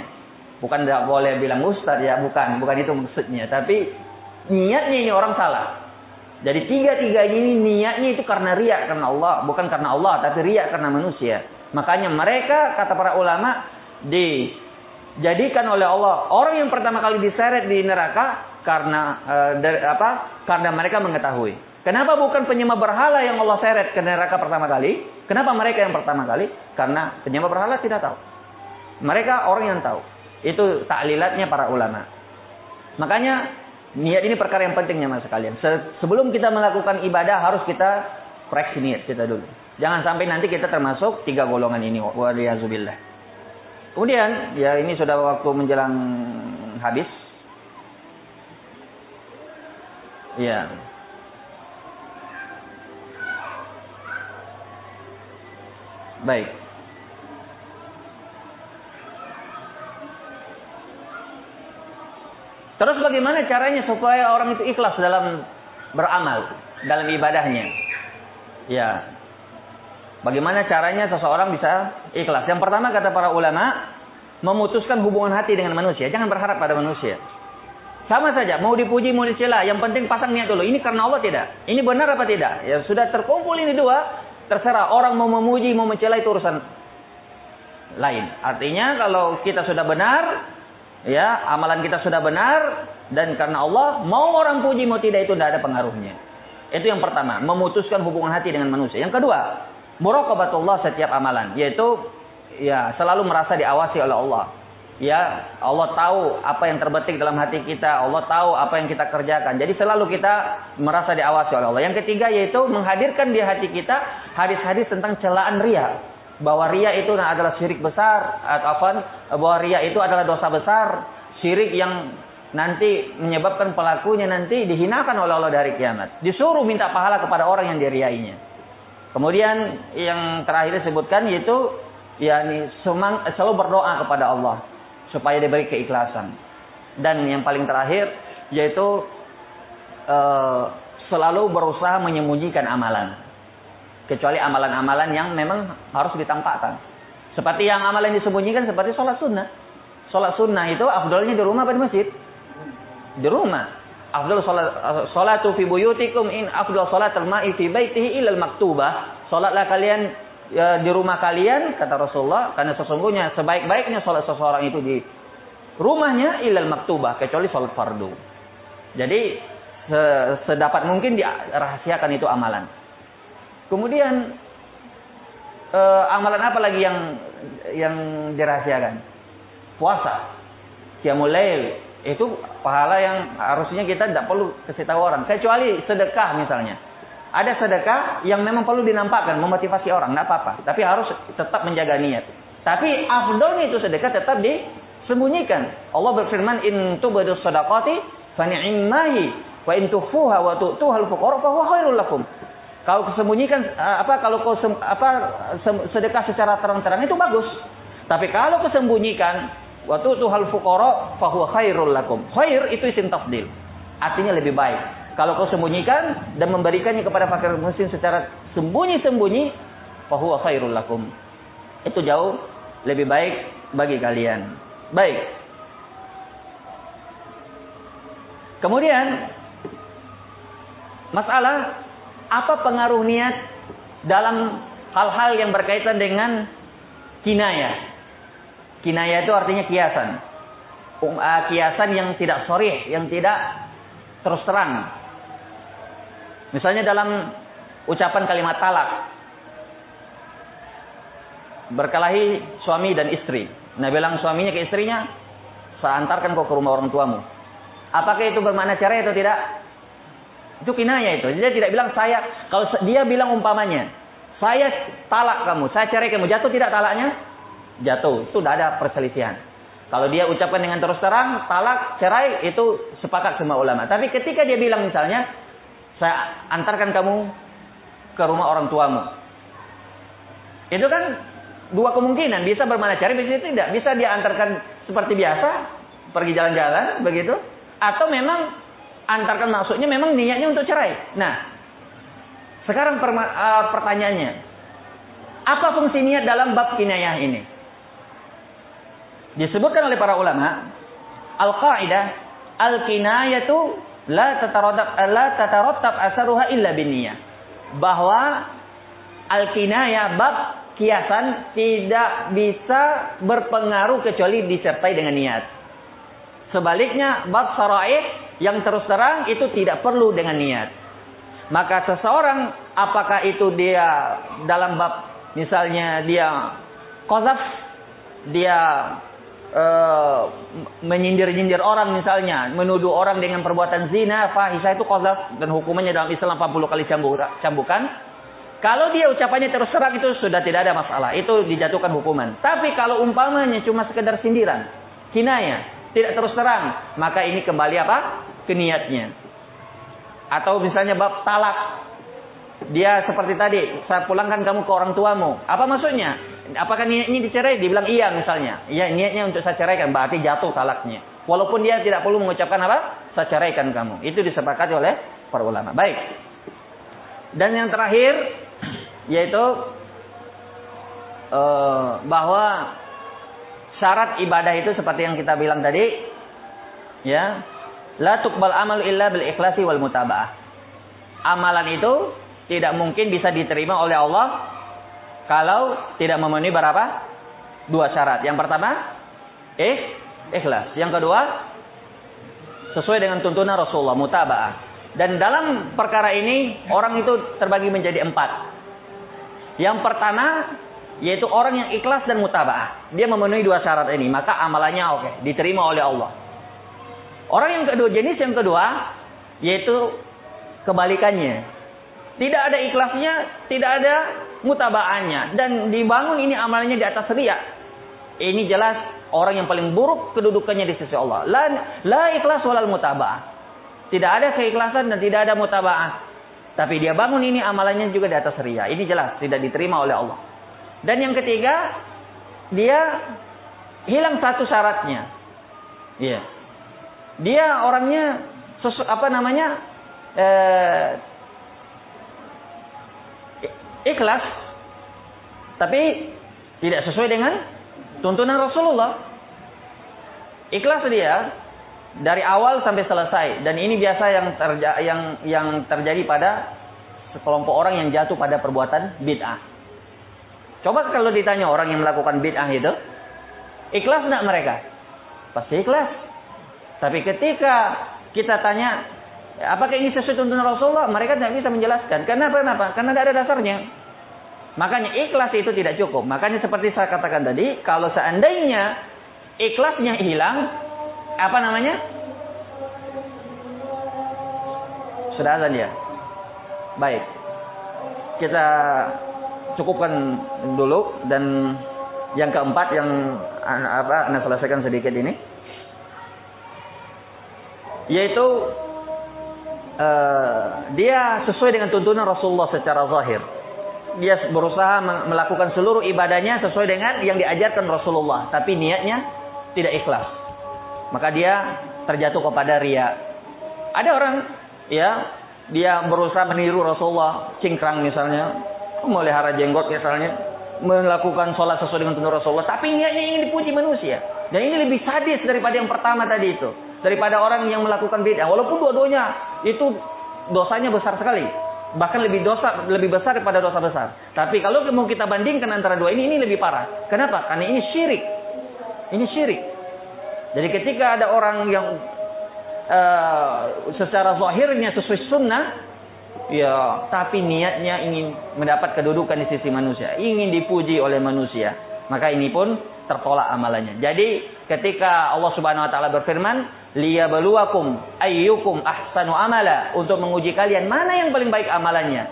[SPEAKER 1] Bukan tidak boleh bilang ustad ya. Bukan. Bukan itu maksudnya. Tapi niatnya ini orang salah. Jadi tiga-tiga ini niatnya itu karena riak karena Allah, bukan karena Allah, tapi riak karena manusia. Makanya mereka kata para ulama di jadikan oleh Allah orang yang pertama kali diseret di neraka karena uh, dari, apa? Karena mereka mengetahui. Kenapa bukan penyembah berhala yang Allah seret ke neraka pertama kali? Kenapa mereka yang pertama kali? Karena penyembah berhala tidak tahu. Mereka orang yang tahu. Itu taklilatnya para ulama. Makanya niat ini perkara yang pentingnya mas sekalian. sebelum kita melakukan ibadah harus kita koreksi niat kita dulu. Jangan sampai nanti kita termasuk tiga golongan ini. Waliyazubillah. Kemudian, ya ini sudah waktu menjelang habis. Ya. Baik. Terus bagaimana caranya supaya orang itu ikhlas dalam beramal, dalam ibadahnya? Ya, Bagaimana caranya seseorang bisa ikhlas? Yang pertama kata para ulama, memutuskan hubungan hati dengan manusia. Jangan berharap pada manusia. Sama saja, mau dipuji, mau dicela. Yang penting pasang niat dulu. Ini karena Allah tidak. Ini benar apa tidak? Ya sudah terkumpul ini dua. Terserah orang mau memuji, mau mencela itu urusan lain. Artinya kalau kita sudah benar, ya amalan kita sudah benar dan karena Allah mau orang puji mau tidak itu tidak ada pengaruhnya. Itu yang pertama, memutuskan hubungan hati dengan manusia. Yang kedua, muraqabatullah setiap amalan, yaitu ya selalu merasa diawasi oleh Allah. Ya, Allah tahu apa yang terbetik dalam hati kita, Allah tahu apa yang kita kerjakan. Jadi selalu kita merasa diawasi oleh Allah. Yang ketiga yaitu menghadirkan di hati kita hadis-hadis tentang celaan ria. Bahwa ria itu adalah syirik besar atau bahwa ria itu adalah dosa besar, syirik yang nanti menyebabkan pelakunya nanti dihinakan oleh Allah dari kiamat. Disuruh minta pahala kepada orang yang diriainya. Kemudian yang terakhir disebutkan yaitu yakni selalu berdoa kepada Allah supaya diberi keikhlasan. Dan yang paling terakhir yaitu uh, selalu berusaha menyembunyikan amalan. Kecuali amalan-amalan yang memang harus ditampakkan. Seperti yang amalan disembunyikan seperti sholat sunnah. Sholat sunnah itu afdolnya di rumah atau di masjid? Di rumah. Afdal salat salatu fi buyutikum in afdal salatul ma'i fi baitihi ilal maktubah. Salatlah kalian ya, di rumah kalian kata Rasulullah karena sesungguhnya sebaik-baiknya salat seseorang itu di rumahnya ilal maktubah kecuali salat fardu. Jadi sedapat mungkin dirahasiakan itu amalan. Kemudian eh, amalan apa lagi yang yang dirahasiakan? Puasa, qiyamul lail, itu pahala yang harusnya kita tidak perlu kasih tahu orang. Kecuali sedekah misalnya. Ada sedekah yang memang perlu dinampakkan, memotivasi orang, tidak apa-apa. Tapi harus tetap menjaga niat. Tapi afdolnya itu sedekah tetap disembunyikan. Allah berfirman, In tubadu sadaqati fani'immahi wa in tufuha wa tu'tuha al-fuqara fa huwa khairul lakum. Kalau kesembunyikan apa kalau kau apa sedekah secara terang-terang itu bagus. Tapi kalau kesembunyikan Waktu itu hal fukoro fahuwa khairul lakum. Khair itu isim tafdil. Artinya lebih baik. Kalau kau sembunyikan dan memberikannya kepada fakir muslim secara sembunyi-sembunyi, fahuwa khairul lakum. Itu jauh lebih baik bagi kalian. Baik. Kemudian masalah apa pengaruh niat dalam hal-hal yang berkaitan dengan kinaya. Kinaya itu artinya kiasan. Um, uh, kiasan yang tidak sorry, yang tidak terus terang. Misalnya dalam ucapan kalimat talak. Berkelahi suami dan istri. Nah bilang suaminya ke istrinya, saya antarkan kau ke rumah orang tuamu. Apakah itu bermakna cerai atau tidak? Itu kinaya itu. Dia tidak bilang saya, kalau dia bilang umpamanya, saya talak kamu, saya cerai kamu, jatuh tidak talaknya? Jatuh, itu tidak ada perselisihan. Kalau dia ucapkan dengan terus terang, talak, cerai, itu sepakat semua ulama. Tapi ketika dia bilang misalnya, saya antarkan kamu ke rumah orang tuamu. Itu kan dua kemungkinan. Bisa bermana cari, bisa tidak. Bisa dia antarkan seperti biasa, pergi jalan-jalan, begitu. Atau memang antarkan maksudnya memang niatnya untuk cerai. Nah, sekarang uh, pertanyaannya, apa fungsi niat dalam bab kinayah ini? Disebutkan oleh para ulama, al-qaidah al-kinayatu la tatarattab la tatarattab asaruha illa binniyah bahwa al-kinayah bab kiasan tidak bisa berpengaruh kecuali disertai dengan niat. Sebaliknya bab saraih yang terus terang itu tidak perlu dengan niat. Maka seseorang apakah itu dia dalam bab misalnya dia kozaf, dia uh, menyindir-nyindir orang misalnya, menuduh orang dengan perbuatan zina, fahisah itu kozaf dan hukumannya dalam Islam 40 kali cambukan. Kalau dia ucapannya terus terang itu sudah tidak ada masalah, itu dijatuhkan hukuman. Tapi kalau umpamanya cuma sekedar sindiran, kinaya, tidak terus terang, maka ini kembali apa? Ke niatnya. Atau misalnya bab talak, dia seperti tadi, saya pulangkan kamu ke orang tuamu. Apa maksudnya? Apakah niatnya dicerai? Dibilang iya misalnya. Iya niatnya untuk saya ceraikan, berarti jatuh talaknya. Walaupun dia tidak perlu mengucapkan apa? Saya ceraikan kamu. Itu disepakati oleh para ulama. Baik. Dan yang terakhir (clears throat) yaitu uh, bahwa syarat ibadah itu seperti yang kita bilang tadi ya la tuqbal amal illa bil ikhlasi wal mutaba'ah. Amalan itu tidak mungkin bisa diterima oleh Allah kalau tidak memenuhi berapa? Dua syarat. Yang pertama, eh, ikhlas. Yang kedua, sesuai dengan tuntunan Rasulullah, mutaba'ah. Dan dalam perkara ini, orang itu terbagi menjadi empat. Yang pertama, yaitu orang yang ikhlas dan mutaba'ah. Dia memenuhi dua syarat ini, maka amalannya oke, okay, diterima oleh Allah. Orang yang kedua, jenis yang kedua, yaitu kebalikannya. Tidak ada ikhlasnya, tidak ada mutabaannya dan dibangun ini amalnya di atas riya. Ini jelas orang yang paling buruk kedudukannya di sisi Allah. La, la ikhlas walal mutaba'ah. Tidak ada keikhlasan dan tidak ada mutaba'ah. Tapi dia bangun ini amalannya juga di atas riya. Ini jelas tidak diterima oleh Allah. Dan yang ketiga, dia hilang satu syaratnya. Iya. Dia orangnya sesu, apa namanya? Eh, ikhlas tapi tidak sesuai dengan tuntunan Rasulullah. Ikhlas dia dari awal sampai selesai dan ini biasa yang terja yang yang terjadi pada sekelompok orang yang jatuh pada perbuatan bid'ah. Coba kalau ditanya orang yang melakukan bid'ah itu, ikhlas tidak mereka? Pasti ikhlas. Tapi ketika kita tanya Apakah ini sesuai tuntunan Rasulullah? Mereka tidak bisa menjelaskan. Kenapa? Kenapa? Karena tidak ada dasarnya. Makanya ikhlas itu tidak cukup. Makanya seperti saya katakan tadi, kalau seandainya ikhlasnya hilang, apa namanya? Sudah azan ya? Baik. Kita cukupkan dulu dan yang keempat yang apa Anda selesaikan sedikit ini yaitu uh, dia sesuai dengan tuntunan Rasulullah secara zahir. Dia berusaha melakukan seluruh ibadahnya sesuai dengan yang diajarkan Rasulullah, tapi niatnya tidak ikhlas. Maka dia terjatuh kepada ria. Ada orang ya, dia berusaha meniru Rasulullah, cingkrang misalnya, memelihara jenggot misalnya, melakukan sholat sesuai dengan tuntunan Rasulullah, tapi niatnya ingin dipuji manusia. Dan ini lebih sadis daripada yang pertama tadi itu daripada orang yang melakukan bid'ah. Walaupun dua-duanya itu dosanya besar sekali. Bahkan lebih dosa lebih besar daripada dosa besar. Tapi kalau mau kita bandingkan antara dua ini ini lebih parah. Kenapa? Karena ini syirik. Ini syirik. Jadi ketika ada orang yang uh, secara zahirnya sesuai sunnah, ya tapi niatnya ingin mendapat kedudukan di sisi manusia, ingin dipuji oleh manusia, maka ini pun tertolak amalannya. Jadi ketika Allah Subhanahu wa taala berfirman, "Liyabluwakum ayyukum ahsanu amala" untuk menguji kalian mana yang paling baik amalannya.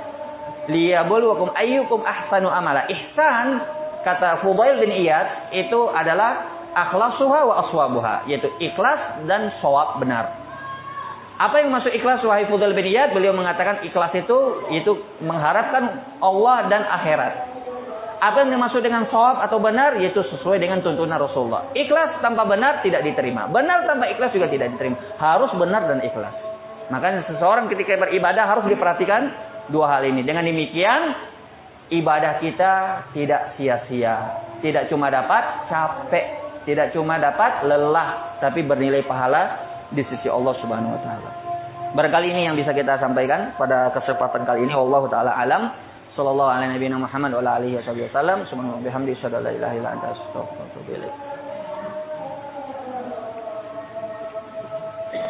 [SPEAKER 1] Liyabluwakum ayyukum ahsanu amala. Ihsan kata Fudail bin Iyad itu adalah akhlasuha wa aswabuha, yaitu ikhlas dan sawab benar. Apa yang masuk ikhlas wahai Fudail bin Iyad? Beliau mengatakan ikhlas itu itu mengharapkan Allah dan akhirat apa yang dimaksud dengan sawab atau benar yaitu sesuai dengan tuntunan Rasulullah. Ikhlas tanpa benar tidak diterima. Benar tanpa ikhlas juga tidak diterima. Harus benar dan ikhlas. Makanya seseorang ketika beribadah harus diperhatikan dua hal ini. Dengan demikian ibadah kita tidak sia-sia. Tidak cuma dapat capek, tidak cuma dapat lelah, tapi bernilai pahala di sisi Allah Subhanahu wa taala. Barangkali ini yang bisa kita sampaikan pada kesempatan kali ini. Allah taala alam. Sallallahu alaihi Muhammad wa alihi wasallam subhanahu wa bihamdihi la ilaha illa anta astaghfiruka wa atubu ilaik